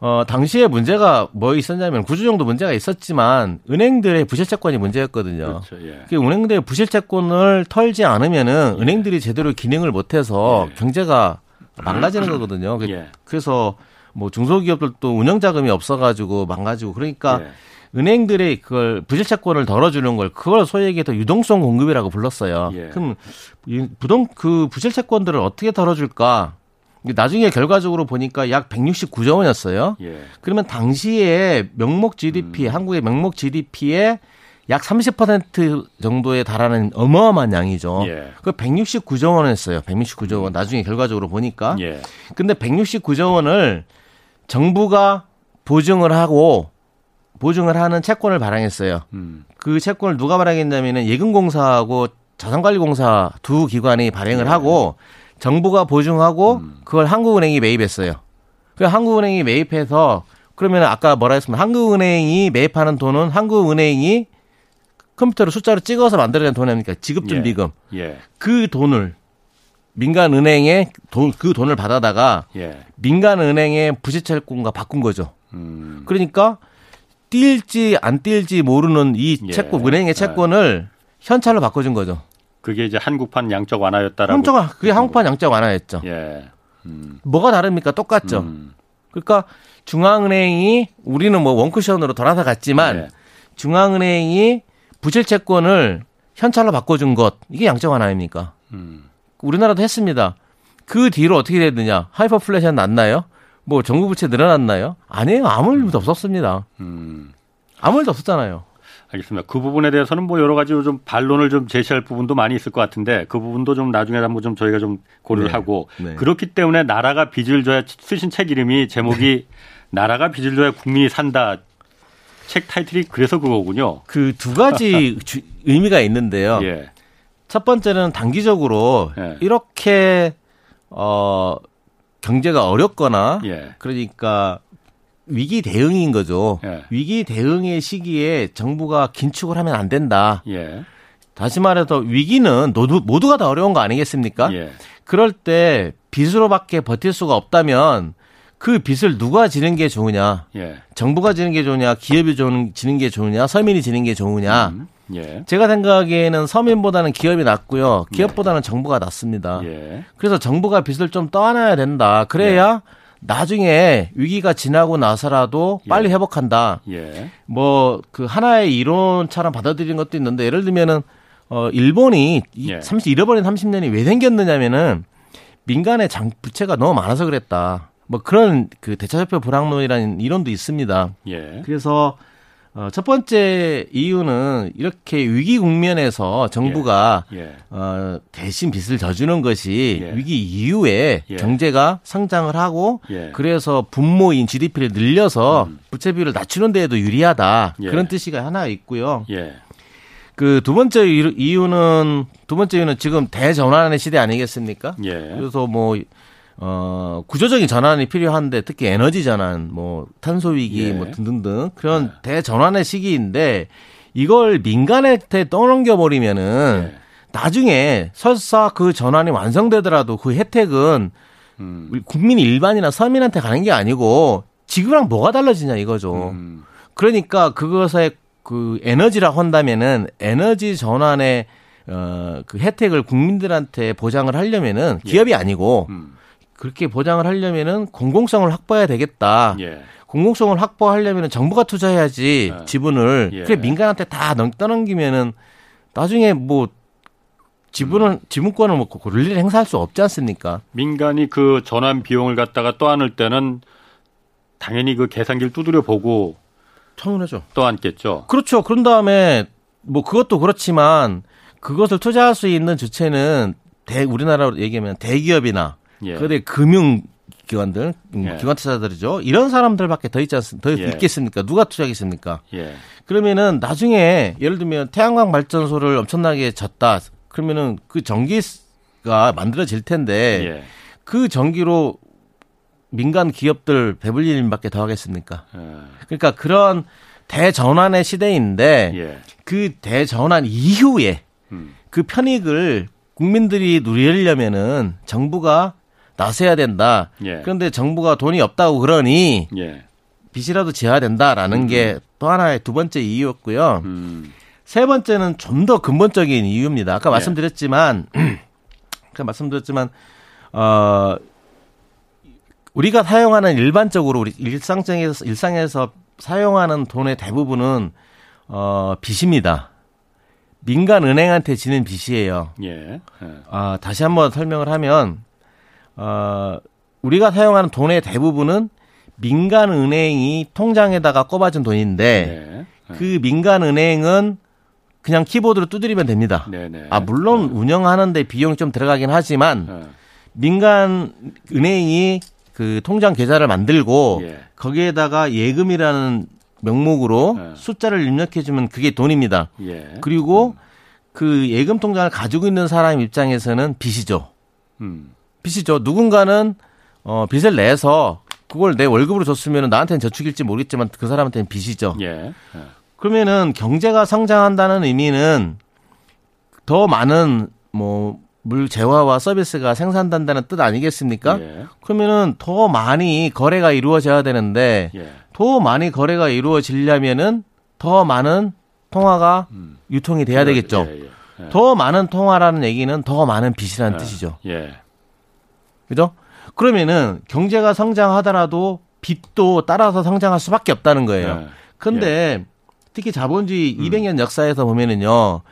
어, 당시에 문제가 뭐 있었냐면 구조정도 문제가 있었지만 은행들의 부실채권이 문제였거든요. 그렇죠, 예. 그 은행들의 부실채권을 털지 않으면은 예. 은행들이 제대로 기능을 못해서 예. 경제가 망가지는 거거든요. 그 예. 그래서 뭐 중소기업들도 운영 자금이 없어가지고 망가지고 그러니까 예. 은행들의 그걸 부실채권을 덜어주는 걸 그걸 소위 얘기해서 유동성 공급이라고 불렀어요. 예. 그럼 부동 그 부실채권들을 어떻게 덜어줄까? 나중에 결과적으로 보니까 약 169조 원이었어요. 예. 그러면 당시에 명목 GDP, 음. 한국의 명목 GDP의 약 30% 정도에 달하는 어마어마한 양이죠. 예. 그 169조 원이었어요. 169조 원. 음. 나중에 결과적으로 보니까. 예. 근데 169조 원을 정부가 보증을 하고 보증을 하는 채권을 발행했어요. 음. 그 채권을 누가 발행했냐면은 예금공사하고 자산관리공사 두 기관이 발행을 예. 하고 정부가 보증하고 음. 그걸 한국은행이 매입했어요. 그 한국은행이 매입해서 그러면 아까 뭐라 했으면 한국은행이 매입하는 돈은 한국은행이 컴퓨터로 숫자로 찍어서 만들어낸 돈이 아닙니까? 지급준 비금. 예. 예. 그 돈을 민간 은행에 돈, 그 돈을 받아다가 예. 민간 은행의 부실채권과 바꾼 거죠. 음. 그러니까 뛸지 안 뛸지 모르는 이 예. 채권, 은행의 채권을 현찰로 바꿔준 거죠. 그게 이제 한국판 양적 완화였다라고. 한쪽 그게 한국판 양적 완화였죠. 예. 음. 뭐가 다릅니까? 똑같죠. 음. 그러니까 중앙은행이 우리는 뭐 원쿠션으로 돌아서 갔지만 예. 중앙은행이 부실 채권을 현찰로 바꿔준 것 이게 양적 완화입니까? 음. 우리나라도 했습니다. 그 뒤로 어떻게 됐느냐? 하이퍼인플레이션 났나요? 뭐 정부 부채 늘어났나요? 아니에요. 아무 일도 없었습니다. 음. 아무 일도 없었잖아요. 알겠습니다. 그 부분에 대해서는 뭐 여러 가지 좀 반론을 좀 제시할 부분도 많이 있을 것 같은데 그 부분도 좀 나중에 한번 좀 저희가 좀 고려를 네. 하고 네. 그렇기 때문에 나라가 빚을 져야 쓰신 책 이름이 제목이 네. 나라가 빚을 져야 국민이 산다. 책 타이틀이 그래서 그거군요. 그 두 가지 *laughs* 주, 의미가 있는데요. 예. 첫 번째는 단기적으로 예. 이렇게 어 경제가 어렵거나 예. 그러니까 위기 대응인 거죠. 예. 위기 대응의 시기에 정부가 긴축을 하면 안 된다. 예. 다시 말해서 위기는 모두, 모두가 다 어려운 거 아니겠습니까? 예. 그럴 때 빚으로밖에 버틸 수가 없다면 그 빚을 누가 지는 게 좋으냐? 예. 정부가 지는 게 좋으냐? 기업이 지는 게 좋으냐? 서민이 지는 게 좋으냐? 음. 예. 제가 생각하기에는 서민보다는 기업이 낫고요. 기업보다는 예. 정부가 낫습니다. 예. 그래서 정부가 빚을 좀 떠안아야 된다. 그래야 나중에 위기가 지나고 나서라도 빨리 예. 회복한다. 예. 뭐 그 하나의 이론처럼 받아들이는 것도 있는데 예를 들면은 어, 일본이 예. 30, 잃어버린 30년이 왜 생겼느냐면은 민간의 장, 부채가 너무 많아서 그랬다. 뭐 그런 그 대차협표 불황론이라는 이론도 있습니다. 예. 그래서 어, 첫 번째 이유는 이렇게 위기 국면에서 정부가 예. 예. 어, 대신 빚을 져주는 것이 예. 위기 이후에 예. 경제가 성장을 하고 예. 그래서 분모인 GDP를 늘려서 음. 부채 비율을 낮추는 데에도 유리하다 예. 그런 뜻이가 하나 있고요. 그 두 번째 이유는 두 번째 이유는 지금 대전환의 시대 아니겠습니까? 그래서 뭐 어, 구조적인 전환이 필요한데 특히 에너지 전환, 뭐 탄소 위기, 예. 뭐 등등등 그런 예. 대전환의 시기인데 이걸 민간한테 떠넘겨 버리면은 예. 나중에 설사 그 전환이 완성되더라도 그 혜택은 음. 국민 일반이나 서민한테 가는 게 아니고 지금랑 뭐가 달라지냐 이거죠. 음. 그러니까 그것에 그 에너지라고 한다면은 에너지 전환의 어, 그 혜택을 국민들한테 보장을 하려면은 예. 기업이 아니고 음. 그렇게 보장을 하려면은 공공성을 확보해야 되겠다. 예. 공공성을 확보하려면 정부가 투자해야지 예. 지분을 예. 그래 민간한테 다 떠넘기면은 나중에 뭐 지분은 음. 지분권을 뭐 권리를 행사할 수 없지 않습니까? 민간이 그 전환 비용을 갖다가 떠안을 때는 당연히 그 계산기를 두드려 보고 청문하죠. 떠안겠죠. 그렇죠. 그런 다음에 뭐 그것도 그렇지만 그것을 투자할 수 있는 주체는 대 우리나라로 얘기하면 대기업이나 예. 그래 금융 기관들, 음, 예. 기관 투자들이죠. 이런 사람들밖에 더 있지 않습니까? 더 예. 있겠습니까? 누가 투자하겠습니까? 예. 그러면은 나중에 예를 들면 태양광 발전소를 엄청나게 졌다. 그러면은 그 전기가 만들어질 텐데 예. 그 전기로 민간 기업들 배불리 일밖에 더 하겠습니까? 예. 그러니까 그런 대전환의 시대인데 예. 그 대전환 이후에 음. 그 편익을 국민들이 누리려면은 정부가 나서야 된다. 예. 그런데 정부가 돈이 없다고 그러니 예. 빚이라도 지어야 된다라는 음. 게또 하나의 두 번째 이유였고요. 음. 세 번째는 좀 더 근본적인 이유입니다. 아까 예. 말씀드렸지만 *clears throat* 아까 말씀드렸지만 어 우리가 사용하는 일반적으로 우리 일상적에서 일상에서 사용하는 돈의 대부분은 어 빚입니다. 민간 은행한테 지는 빚이에요. 예. 예. 아, 다시 한번 설명을 하면 어, 우리가 사용하는 돈의 대부분은 민간 은행이 통장에다가 꼽아준 돈인데 네. 네. 그 민간 은행은 그냥 키보드로 두드리면 됩니다. 네, 네. 아 물론 네. 운영하는데 비용이 좀 들어가긴 하지만 네. 민간 은행이 그 통장 계좌를 만들고 예. 거기에다가 예금이라는 명목으로 예. 숫자를 입력해주면 그게 돈입니다. 예. 그리고 음. 그 예금 통장을 가지고 있는 사람 입장에서는 빚이죠. 음. 빚이죠. 누군가는 어 빚을 내서 그걸 내 월급으로 줬으면 나한테는 저축일지 모르겠지만 그 사람한테는 빚이죠. 예. 예. 그러면은 경제가 성장한다는 의미는 더 많은 뭐 물 재화와 서비스가 생산된다는 뜻 아니겠습니까? 예. 그러면은 더 많이 거래가 이루어져야 되는데 예. 더 많이 거래가 이루어지려면은 더 많은 통화가 음. 유통이 돼야 되겠죠. 예, 예, 예. 더 많은 통화라는 얘기는 더 많은 빚이라는 뜻이죠. 예. 그죠? 그러면은 경제가 성장하더라도 빚도 따라서 성장할 수밖에 없다는 거예요. 네. 근데 예. 특히 자본주의 음. 200년 역사에서 보면은요.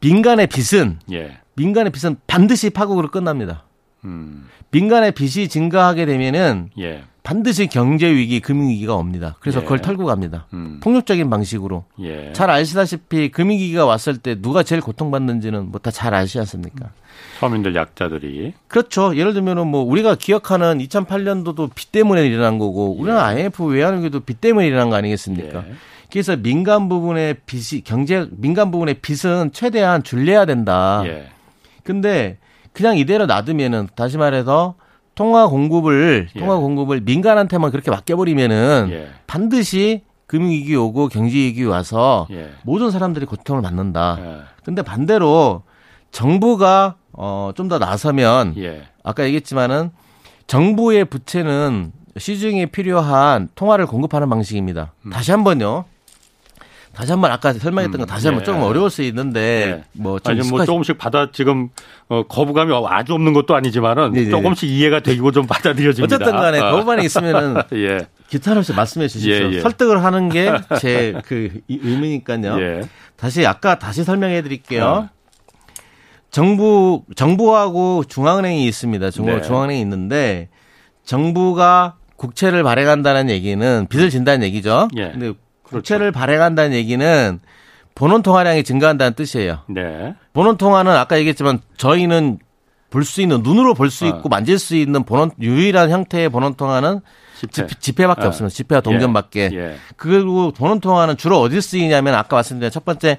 민간의 빚은 예. 민간의 빚은 반드시 파국으로 끝납니다. 음. 민간의 빚이 증가하게 되면은 예. 반드시 경제 위기, 금융 위기가 옵니다. 그래서 예. 그걸 털고 갑니다. 음. 폭력적인 방식으로. 예. 잘 아시다시피 금융 위기가 왔을 때 누가 제일 고통받는지는 뭐 다 잘 아시지 않습니까? 서민들 약자들이. 그렇죠. 예를 들면은 뭐 우리가 기억하는 2008년도도 빚 때문에 일어난 거고 우리는 예. IMF 외환위기도 빚 때문에 일어난 거 아니겠습니까? 예. 그래서 민간 부분의 빚이 경제 민간 부분의 빚은 최대한 줄여야 된다. 예. 근데 그냥 이대로 놔두면은 다시 말해서 통화 공급을 예. 통화 공급을 민간한테만 그렇게 맡겨버리면은 예. 반드시 금융위기 오고 경제위기 와서 예. 모든 사람들이 고통을 받는다. 예. 근데 반대로 정부가 어 좀 더 나서면 예. 아까 얘기했지만은 정부의 부채는 시중에 필요한 통화를 공급하는 방식입니다. 음. 다시 한번요. 다시 한번 아까 설명했던 거 음, 다시 한번 예. 조금 어려울 수 있는데 예. 뭐좀 아니 뭐 조금씩 받아 지금 어, 거부감이 아주 없는 것도 아니지만은 네네. 조금씩 이해가 되고 좀 받아들여집니다. 어쨌든 간에 아. 거부감이 있으면은 *laughs* 예. 기타 없이 말씀해 주십시오. 예, 예. 설득을 하는 게 *laughs* 제 그 의미니까요. 예. 다시 아까 다시 설명해 드릴게요. 어. 정부 정부하고 중앙은행이 있습니다. 중앙 네. 중앙은행이 있는데 정부가 국채를 발행한다는 얘기는 빚을 진다는 얘기죠. 예. 근데 그렇죠. 국채를 발행한다는 얘기는 본원 통화량이 증가한다는 뜻이에요. 네. 본원 통화는 아까 얘기했지만 저희는 볼 수 있는 눈으로 볼수 어. 있고 어. 만질 수 있는 본원 유일한 형태의 본원 통화는 지폐. 밖에 어. 없습니다. 지폐와 동전밖에. 예. 예. 그리고 본원 통화는 주로 어디 쓰이냐면 아까 말씀드린 첫 번째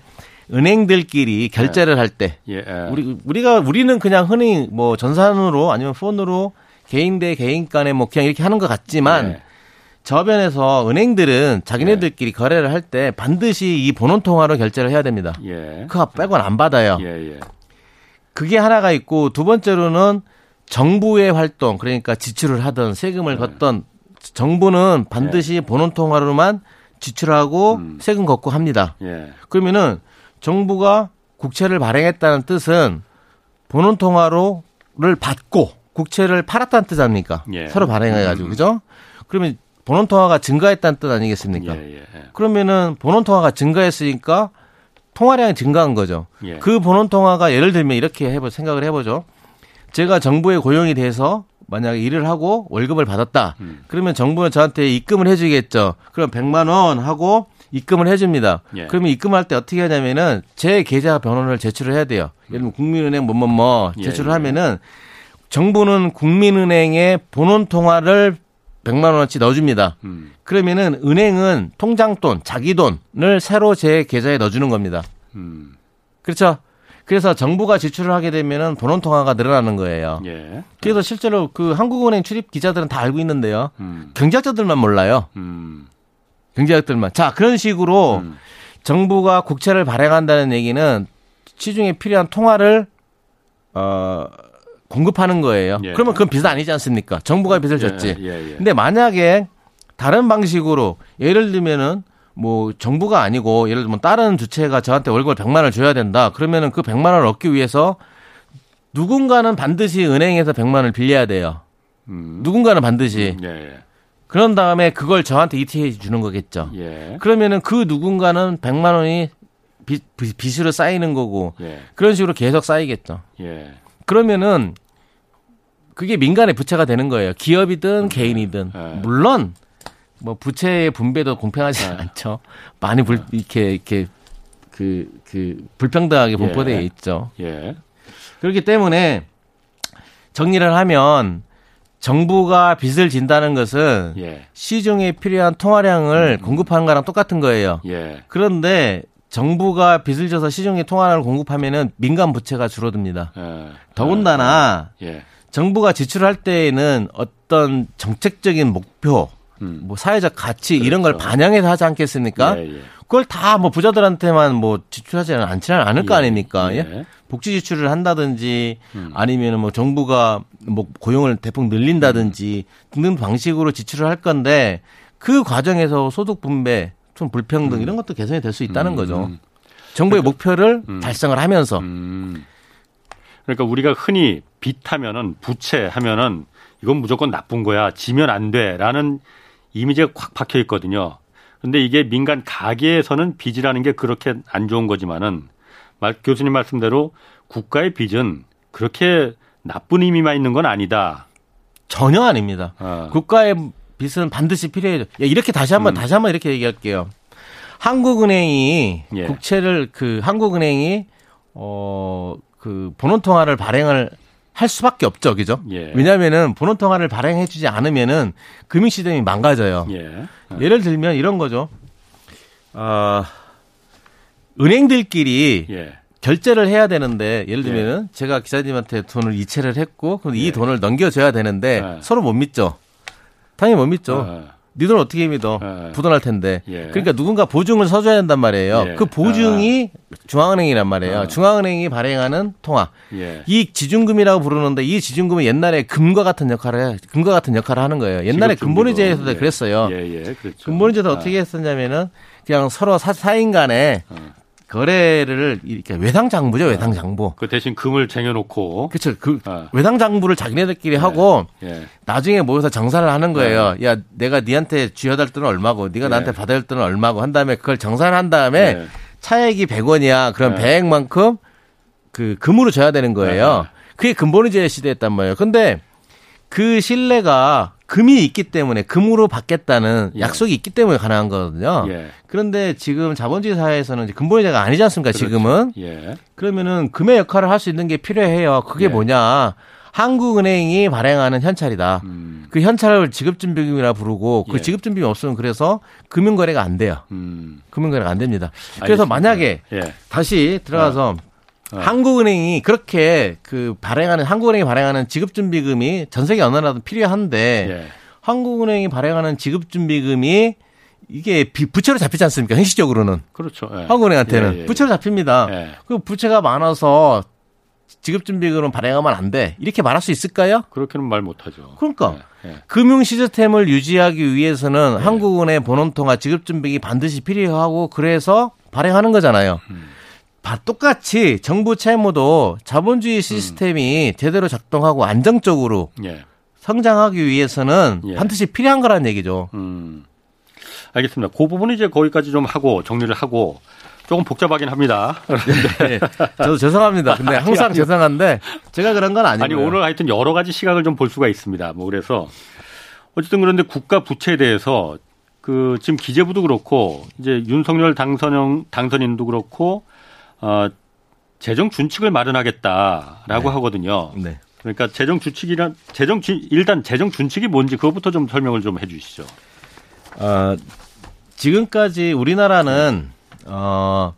은행들끼리 결제를 예. 할때 예. 우리 우리가 우리는 그냥 흔히 뭐 전산으로 아니면 폰으로 개인 대 개인 간에 뭐 그냥 이렇게 하는 것 같지만 예. 저변에서 은행들은 자기네들끼리 예. 거래를 할 때 반드시 이 본원 통화로 결제를 해야 됩니다. 예. 그거 빼고는 안 받아요. 예, 예. 그게 하나가 있고 두 번째로는 정부의 활동 그러니까 지출을 하던 세금을 네. 걷던 정부는 반드시 예. 본원 통화로만 지출하고 음. 세금 걷고 합니다. 예. 그러면은 정부가 국채를 발행했다는 뜻은 본원 통화로를 받고 국채를 팔았다는 뜻 아닙니까? 예. 서로 발행해 가지고 음. 그죠? 그러면 본원 통화가 증가했다는 뜻 아니겠습니까? 예, 예, 예. 그러면은 본원 통화가 증가했으니까 통화량이 증가한 거죠. 예. 그 본원 통화가 예를 들면 이렇게 해보 생각을 해보죠. 제가 정부에 고용이 돼서 만약에 일을 하고 월급을 받았다. 음. 그러면 정부는 저한테 입금을 해주겠죠. 그럼 100만 원 하고 입금을 해줍니다. 예. 그러면 입금할 때 어떻게 하냐면은 제 계좌 번호를 제출을 해야 돼요. 예를 들면 국민은행 뭐뭐뭐 뭐 예, 제출을 예, 하면은 정부는 국민은행에 본원 통화를 100만 원어치 넣어줍니다. 음. 그러면은 은행은 통장 돈, 자기 돈을 새로 제 계좌에 넣어주는 겁니다. 음. 그렇죠? 그래서 정부가 지출을 하게 되면은 본원 통화가 늘어나는 거예요. 예. 그래서 실제로 그 한국은행 출입 기자들은 다 알고 있는데요. 음. 경제학자들만 몰라요. 음. 경제학들만. 자, 그런 식으로 음. 정부가 국채를 발행한다는 얘기는 시중에 필요한 통화를 어 공급하는 거예요. 예. 그러면 그건 빚은 아니지 않습니까? 정부가 빚을 예, 졌지. 예, 예, 근데 만약에 다른 방식으로 예를 들면은 뭐 정부가 아니고 예를 들면 다른 주체가 저한테 월급을 100만 원을 줘야 된다. 그러면은 그 100만 원을 얻기 위해서 누군가는 반드시 은행에서 100만 원을 빌려야 돼요. 음. 누군가는 반드시. 음, 예, 예. 그런 다음에 그걸 저한테 이티해 주는 거겠죠. 예. 그러면은 그 누군가는 100만 원이 빚, 빚으로 쌓이는 거고 예. 그런 식으로 계속 쌓이겠죠. 예. 그러면은 그게 민간의 부채가 되는 거예요. 기업이든 음. 개인이든 예. 물론 뭐 부채의 분배도 공평하지 네. 않죠. 많이 불, 이렇게 이렇게 그, 그 불평등하게 분포되어 예. 있죠. 예. 그렇기 때문에 정리를 하면 정부가 빚을 진다는 것은 예. 시중에 필요한 통화량을 음. 공급하는 거랑 똑같은 거예요. 예. 그런데 정부가 빚을 져서 시중에 통화량을 공급하면은 민간 부채가 줄어듭니다. 예. 더군다나 예. 정부가 지출할 때에는 어떤 정책적인 목표 음. 뭐 사회적 가치 그렇죠. 이런 걸 그렇죠. 반영해서 하지 않겠습니까? 예, 예. 그걸 다 뭐 부자들한테만 뭐 지출하지 않지는 않을 거 예, 아닙니까? 예. 예? 복지 지출을 한다든지 음. 아니면 뭐 정부가 뭐 고용을 대폭 늘린다든지 등등 방식으로 지출을 할 건데 그 과정에서 소득 분배, 좀 불평등 음. 이런 것도 개선이 될 수 있다는 음. 거죠. 정부의 그러니까, 목표를 음. 달성을 하면서. 음. 그러니까 우리가 흔히 빚하면은 부채 하면은 이건 무조건 나쁜 거야. 지면 안 돼라는 이미지가 꽉 박혀 있거든요. 근데 이게 민간 가계에서는 빚이라는 게 그렇게 안 좋은 거지만은 교수님 말씀대로 국가의 빚은 그렇게 나쁜 의미만 있는 건 아니다. 전혀 아닙니다. 어. 국가의 빚은 반드시 필요해요. 이렇게 다시 한번 음. 다시 한번 이렇게 얘기할게요. 한국은행이 예. 국채를 그 한국은행이 어 그 본원 통화를 발행을 할 수밖에 없죠, 그죠? 예. 왜냐하면은 본원 통화를 발행해주지 않으면은 금융 시스템이 망가져요. 예. 예를 들면 이런 거죠. 어, 은행들끼리 예. 결제를 해야 되는데 예를 들면은 예. 제가 기사님한테 돈을 이체를 했고 그럼 이 예. 돈을 넘겨줘야 되는데 예. 서로 못 믿죠. 당연히 못 믿죠. 니돈 어떻게 믿어? 예. 부도날 텐데. 예. 그러니까 누군가 보증을 서줘야 된단 말이에요. 예. 그 보증이 아. 중앙은행이란 말이에요. 아. 중앙은행이 발행하는 통화. 예. 이 지중금이라고 부르는데 이 지중금은 옛날에 금과 같은 역할을 금과 같은 역할을 하는 거예요. 옛날에 금본위제에서도 예. 그랬어요. 예, 그렇죠. 금본위제도 아. 어떻게 했었냐면은 그냥 서로 사, 사인 간에 아. 거래를 이렇게 외상 장부죠, 외상 장부. 그 대신 금을 쟁여놓고. 그렇죠. 그 어. 외상 장부를 자기네들끼리 네. 하고 예. 나중에 모여서 정산을 하는 거예요. 네. 야, 내가 니한테 쥐어달 돈은 얼마고, 네가 예. 나한테 받아야 할 돈은 얼마고 한 다음에 그걸 정산한 다음에 네. 차액이 100원이야. 그럼 네. 100만큼 그 금으로 줘야 되는 거예요. 네. 그게 근본이제 시대였단 말이에요. 근데 그 신뢰가 금이 있기 때문에 금으로 받겠다는 예. 약속이 있기 때문에 가능한 거거든요. 예. 그런데 지금 자본주의 사회에서는 근본이자가 아니지 않습니까? 그렇죠. 지금은 예. 그러면은 금의 역할을 할 수 있는 게 필요해요. 그게 예. 뭐냐? 한국은행이 발행하는 현찰이다. 음. 그 현찰을 지급준비금이라 부르고 그 예. 지급준비금 없으면 그래서 금융거래가 안 돼요. 음. 금융거래가 안 됩니다. 그래서 알겠습니다. 만약에 예. 다시 들어가서 어. 어. 한국은행이 그렇게 그 발행하는 한국은행이 발행하는 지급준비금이 전 세계 어느 나라도 필요한데 예. 한국은행이 발행하는 지급준비금이 이게 부채로 잡히지 않습니까? 형식적으로는. 그렇죠. 예. 한국은행한테는 예, 예, 부채로 잡힙니다. 예. 그 부채가 많아서 지급준비금은 발행하면 안 돼. 이렇게 말할 수 있을까요? 그렇게는 말 못하죠. 그러니까 예, 예. 금융 시스템을 유지하기 위해서는 한국은행 본원통화 지급준비금이 반드시 필요하고 그래서 발행하는 거잖아요. 음. 똑같이 정부 채무도 자본주의 음. 시스템이 음. 제대로 작동하고 안정적으로 예. 성장하기 위해서는 예. 반드시 필요한 거라는 얘기죠. 음. 알겠습니다. 그 부분은 이제 거기까지 좀 하고 정리를 하고 조금 복잡하긴 합니다. *laughs* 네. 저도 죄송합니다. 근데 *laughs* 항상 아니, 죄송한데 제가 그런 건 아니고요. 아니 오늘 하여튼 여러 가지 시각을 좀 볼 수가 있습니다. 뭐 그래서 어쨌든 그런데 국가 부채에 대해서 그 지금 기재부도 그렇고 이제 윤석열 당선형 당선인도 그렇고 어, 재정 준칙을 마련하겠다라고 네. 하거든요. 네. 그러니까 재정 준칙이란 재정 일단 재정 준칙이 뭔지 그것부터 좀 설명을 좀 해주시죠. 어, 지금까지 우리나라는 어,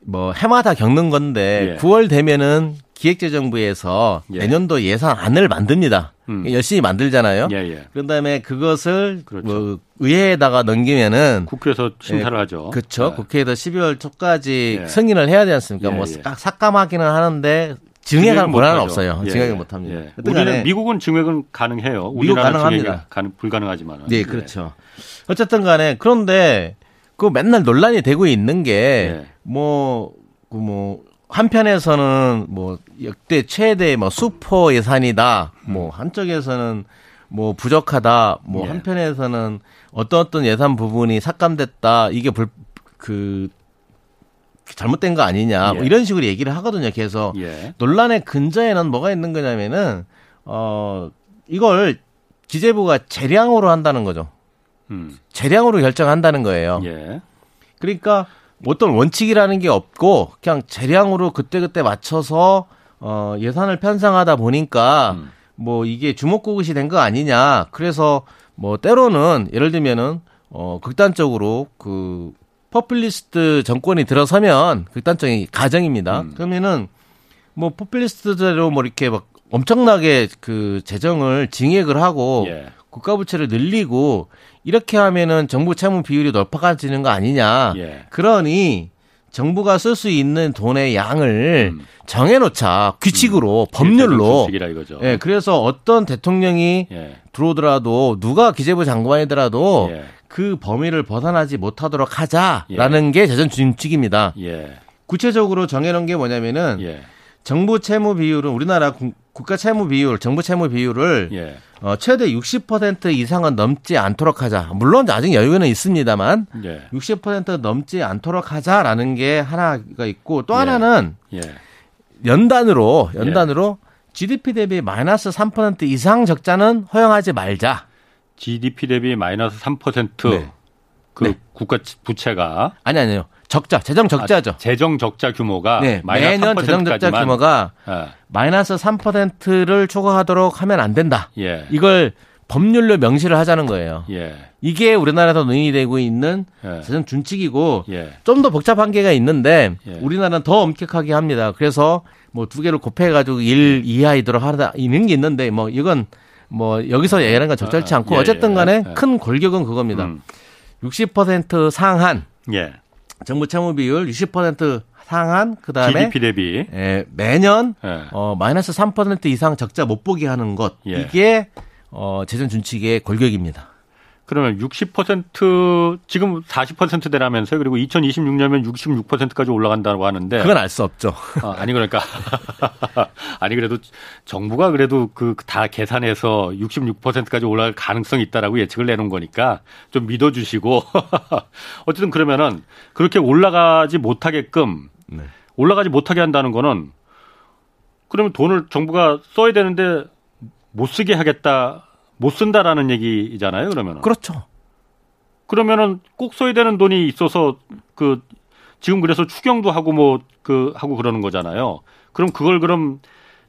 뭐 해마다 겪는 건데 예. 9월 되면은 기획재정부에서 예. 내년도 예산안을 만듭니다. 음. 열심히 만들잖아요. 예, 예. 그런 다음에 그것을 그렇죠. 뭐 의회에다가 넘기면은 국회에서 심사를 예, 하죠. 그렇죠. 네. 국회에서 12월 초까지 예. 승인을 해야 되지 않습니까? 뭐 삭감하기는 하는데 증액은 권한은 없어요. 예. 증액을 못 합니다. 예. 우리는 미국은 증액은 가능해요. 미국 가능합니다. 가능, 불가능하지만. 네, 그렇죠. 어쨌든 간에 그런데 그 맨날 논란이 되고 있는 게뭐 그뭐 뭐 한편에서는 뭐 역대 최대 뭐 슈퍼 예산이다. 뭐 음. 한쪽에서는 뭐 부족하다. 뭐 예. 한편에서는 어떤 어떤 예산 부분이 삭감됐다. 이게 불, 그 잘못된 거 아니냐. 뭐 예. 뭐 이런 식으로 얘기를 하거든요. 계속 예. 논란의 근저에는 뭐가 있는 거냐면은 어 이걸 기재부가 재량으로 한다는 거죠. 음. 재량으로 결정한다는 거예요. 예. 그러니까 어떤 원칙이라는 게 없고 그냥 재량으로 그때그때 맞춰서 어 예산을 편성하다 보니까 음. 뭐 이게 주먹구구식이 된 거 아니냐. 그래서 뭐 때로는 예를 들면은 어 극단적으로 그 포퓰리스트 정권이 들어서면 극단적인 가정입니다. 음. 그러면은 뭐 포퓰리스트대로 뭐 이렇게 막 엄청나게 그 재정을 증액을 하고 예. 국가 부채를 늘리고 이렇게 하면은 정부 채무 비율이 높아지는 거 아니냐. 예. 그러니 정부가 쓸 수 있는 돈의 양을 음. 정해놓자 규칙으로 음. 법률로. 예, 그래서 어떤 대통령이 예. 들어오더라도 누가 기재부 장관이더라도 예. 그 범위를 벗어나지 못하도록 하자라는 예. 게 재정 준칙입니다. 예. 구체적으로 정해놓은 게 뭐냐면은 예. 정부 채무 비율은 우리나라 국가 채무 비율, 정부 채무 비율을 예. 어, 최대 60% 이상은 넘지 않도록 하자. 물론 아직 여유는 있습니다만 예. 60% 넘지 않도록 하자라는 게 하나가 있고 또 예. 하나는 예. 연단으로 연단으로 GDP 대비 마이너스 3% 이상 적자는 허용하지 말자. GDP 대비 마이너스 3%. 네. 그 네. 국가 부채가 아니 아니요. 적자, 재정 적자죠. 아, 재정 적자 규모가 네, 매년 재정 적자 규모가 예. 마이너스 3%를 초과하도록 하면 안 된다. 예. 이걸 법률로 명시를 하자는 거예요. 예. 이게 우리나라에서 논의되고 있는 예. 재정 준칙이고 예. 좀더 복잡한 게가 있는데 예. 우리나라는 더 엄격하게 합니다. 그래서 뭐 두 개를 곱해 가지고 1 이하이도록 하다 있는 게 있는데 뭐 이건 뭐 여기서 얘기하는 건 적절치 않고 아, 예, 어쨌든 간에 큰 골격은 그겁니다. 음. 60% 상한 예. 정부 채무 비율 60% 상한 그다음에 GDP 대비 예, 매년 예. 어 마이너스 3% 이상 적자 못 보게 하는 것 예. 이게 어 재정 준칙의 골격입니다. 그러면 60% 지금 40%대라면서요. 그리고 2026년면 66%까지 올라간다고 하는데 그건 알 수 없죠. 아, 니 그러니까 *laughs* 아니 그래도 정부가 그래도 그 다 계산해서 66%까지 올라갈 가능성이 있다라고 예측을 내놓은 거니까 좀 믿어 주시고 *laughs* 어쨌든 그러면은 그렇게 올라가지 못하게끔 네. 올라가지 못하게 한다는 거는 그러면 돈을 정부가 써야 되는데 못 쓰게 하겠다, 못 쓴다라는 얘기잖아요. 그러면은 그렇죠. 그러면은 꼭 써야 되는 돈이 있어서 그 지금 그래서 추경도 하고 뭐 그 하고 그러는 거잖아요. 그럼 그걸 그럼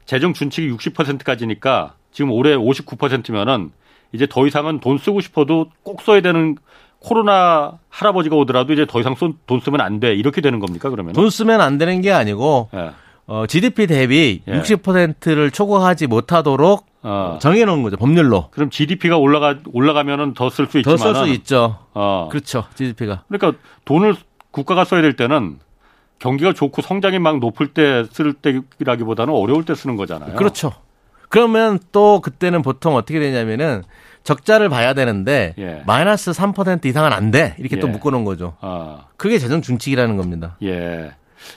재정 준칙이 60%까지니까 지금 올해 59%면은 이제 더 이상은 돈 쓰고 싶어도 꼭 써야 되는 코로나 할아버지가 오더라도 이제 더 이상 돈 쓰면 안 돼. 이렇게 되는 겁니까, 그러면? 돈 쓰면 안 되는 게 아니고, 예. 어, GDP 대비 예. 60%를 초과하지 못하도록 어. 정해놓은 거죠, 법률로. 그럼 GDP가 올라가, 올라가면은 더 쓸 수 있지만. 더 쓸 수 있죠. 어. 그렇죠, GDP가. 그러니까 돈을 국가가 써야 될 때는 경기가 좋고 성장이 막 높을 때 쓸 때라기보다는 어려울 때 쓰는 거잖아요. 그렇죠. 그러면 또 그때는 보통 어떻게 되냐면은 적자를 봐야 되는데 예. 마이너스 3% 이상은 안 돼. 이렇게 예. 또 묶어 놓은 거죠. 아. 그게 재정 준칙이라는 겁니다. 예.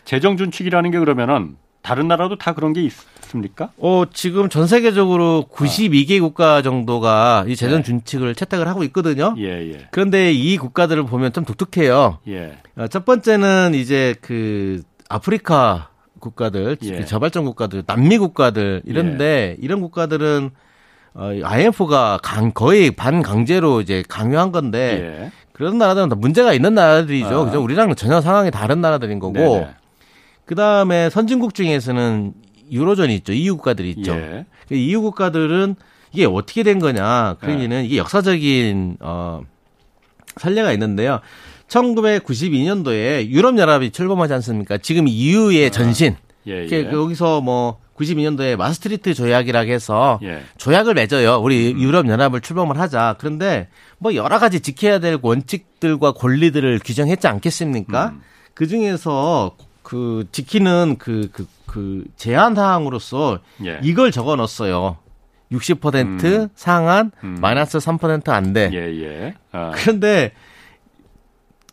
재정 준칙이라는 게 그러면은 다른 나라도 다 그런 게 있 습니까? 어, 지금 전 세계적으로 92개 아. 국가 정도가 이 재정 예. 준칙을 채택을 하고 있거든요. 예, 예. 그런데 이 국가들을 보면 좀 독특해요. 예. 어, 첫 번째는 이제 그 아프리카 국가들, 예. 저발전 국가들, 남미 국가들 이런데 예. 이런 국가들은 어, IMF가 강, 거의 반강제로 이제 강요한 건데 예. 그런 나라들은 다 문제가 있는 나라들이죠. 아. 그죠? 우리랑 전혀 상황이 다른 나라들인 거고 그 다음에 선진국 중에서는 유로존이 있죠. EU 국가들이 있죠. 예. 그 EU 국가들은 이게 어떻게 된 거냐. 그러기는 예. 이게 역사적인 어 선례가 있는데요. 1992년도에 유럽연합이 출범하지 않습니까? 지금 EU의 아. 전신. 예, 예. 여기서 뭐 92년도에 마스트리트 조약이라고 해서 예. 조약을 맺어요. 우리 음. 유럽 연합을 출범을 하자. 그런데 뭐 여러 가지 지켜야 될 원칙들과 권리들을 규정했지 않겠습니까? 음. 그 중에서 그 지키는 그, 그, 그 제한 사항으로서 예. 이걸 적어 넣었어요. 60% 음. 상한 음. 마이너스 3%안 돼. 예, 예. 아. 그런데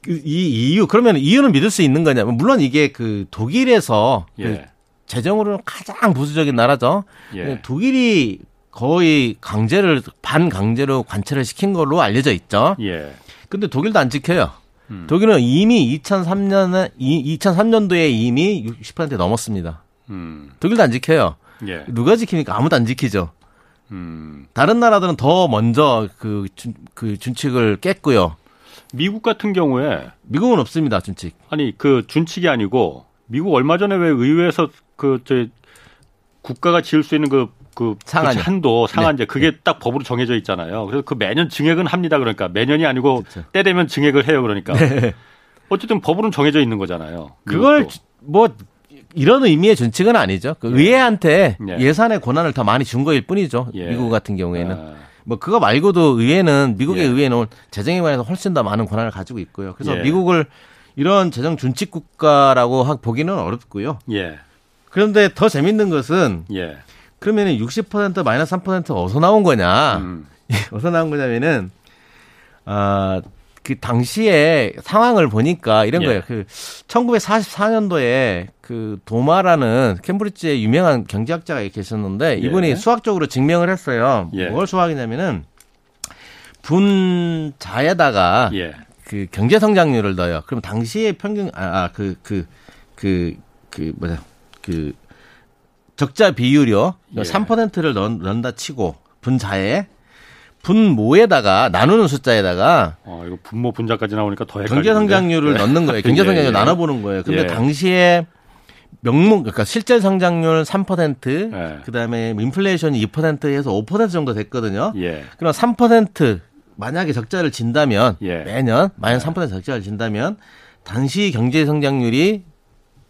그이 이유 그러면 이유는 믿을 수 있는 거냐면 물론 이게 그 독일에서 그 예. 그 재정으로는 가장 보수적인 나라죠. 예. 독일이 거의 강제를 반강제로 관찰을 시킨 걸로 알려져 있죠. 예. 근데 독일도 안 지켜요. 음. 독일은 이미 2003년에 2003년도에 이미 60% 넘었습니다. 음. 독일도 안 지켜요. 예. 누가 지키니까 아무도 안 지키죠. 음. 다른 나라들은 더 먼저 그, 준, 그 준칙을 깼고요. 미국 같은 경우에 미국은 없습니다 준칙. 아니 그 준칙이 아니고 미국 얼마 전에 왜 의회에서 그 저 국가가 지을 수 있는 그, 그, 상한 그 한도 상한제 네. 그게 네. 딱 법으로 정해져 있잖아요. 그래서 그 매년 증액은 합니다. 그러니까 매년이 아니고 그렇죠. 때 되면 증액을 해요. 그러니까 네. 어쨌든 법으로는 정해져 있는 거잖아요. 그걸 뭐 이런 의미의 준칙은 아니죠. 그 예. 의회한테 예. 예산의 권한을 더 많이 준 거일 뿐이죠. 예. 미국 같은 경우에는. 아. 뭐 그거 말고도 의회는 미국의 예. 의회는 재정에 관해서 훨씬 더 많은 권한을 가지고 있고요. 그래서 예. 미국을 이런 재정 준칙 국가라고 보기는 어렵고요. 예. 그런데 더 재밌는 것은 예. 그러면 60% 마이너스 3% 어디서 나온 거냐? 음. *laughs* 어디서 나온 거냐면은 아, 그 당시에 상황을 보니까 이런 예. 거예요. 그 1944년도에 그 도마라는 캠브리지의 유명한 경제학자가 계셨는데 예. 이분이 수학적으로 증명을 했어요. 예. 뭘 수학이냐면은 분자에다가 예. 그 경제 성장률을 넣어요. 그럼 당시의 평균 아그 그그그 뭐냐 그 적자 비율이요. 예. 3%를 넣, 넣는다 치고 분자에 분모에다가 나누는 숫자에다가 어 이거 분모 분자까지 나오니까 더 경제 성장률을 네. 넣는 거예요. 경제 성장률 *laughs* 예, 예. 나눠 보는 거예요. 근데 예. 당시에 명목 그러니까 실제 성장률 3% 예. 그다음에 인플레이션이 2%에서 5% 정도 됐거든요. 예. 그럼 3% 만약에 적자를 진다면 예. 매년 마이너스 3% 적자를 진다면 당시 경제 성장률이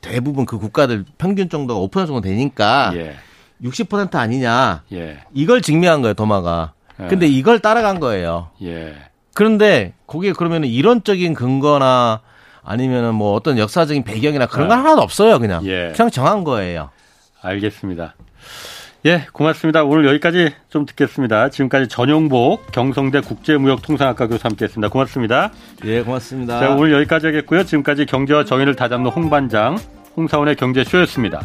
대부분 그 국가들 평균 정도가 5% 정도 되니까 예. 60% 아니냐. 예. 이걸 증명한 거예요, 도마가. 예. 근데 이걸 따라간 거예요. 예. 그런데 거기에 그러면 이론적인 근거나 아니면은 뭐 어떤 역사적인 배경이나 그런 건 아. 하나도 없어요, 그냥. 예. 그냥 정한 거예요. 알겠습니다. 예, 고맙습니다. 오늘 여기까지 좀 듣겠습니다. 지금까지 전용복 경성대 국제무역통상학과 교수 함께했습니다. 고맙습니다. 예, 고맙습니다. 자, 오늘 여기까지 하겠고요. 지금까지 경제와 정의를 다잡는 홍반장 홍사원의 경제쇼였습니다.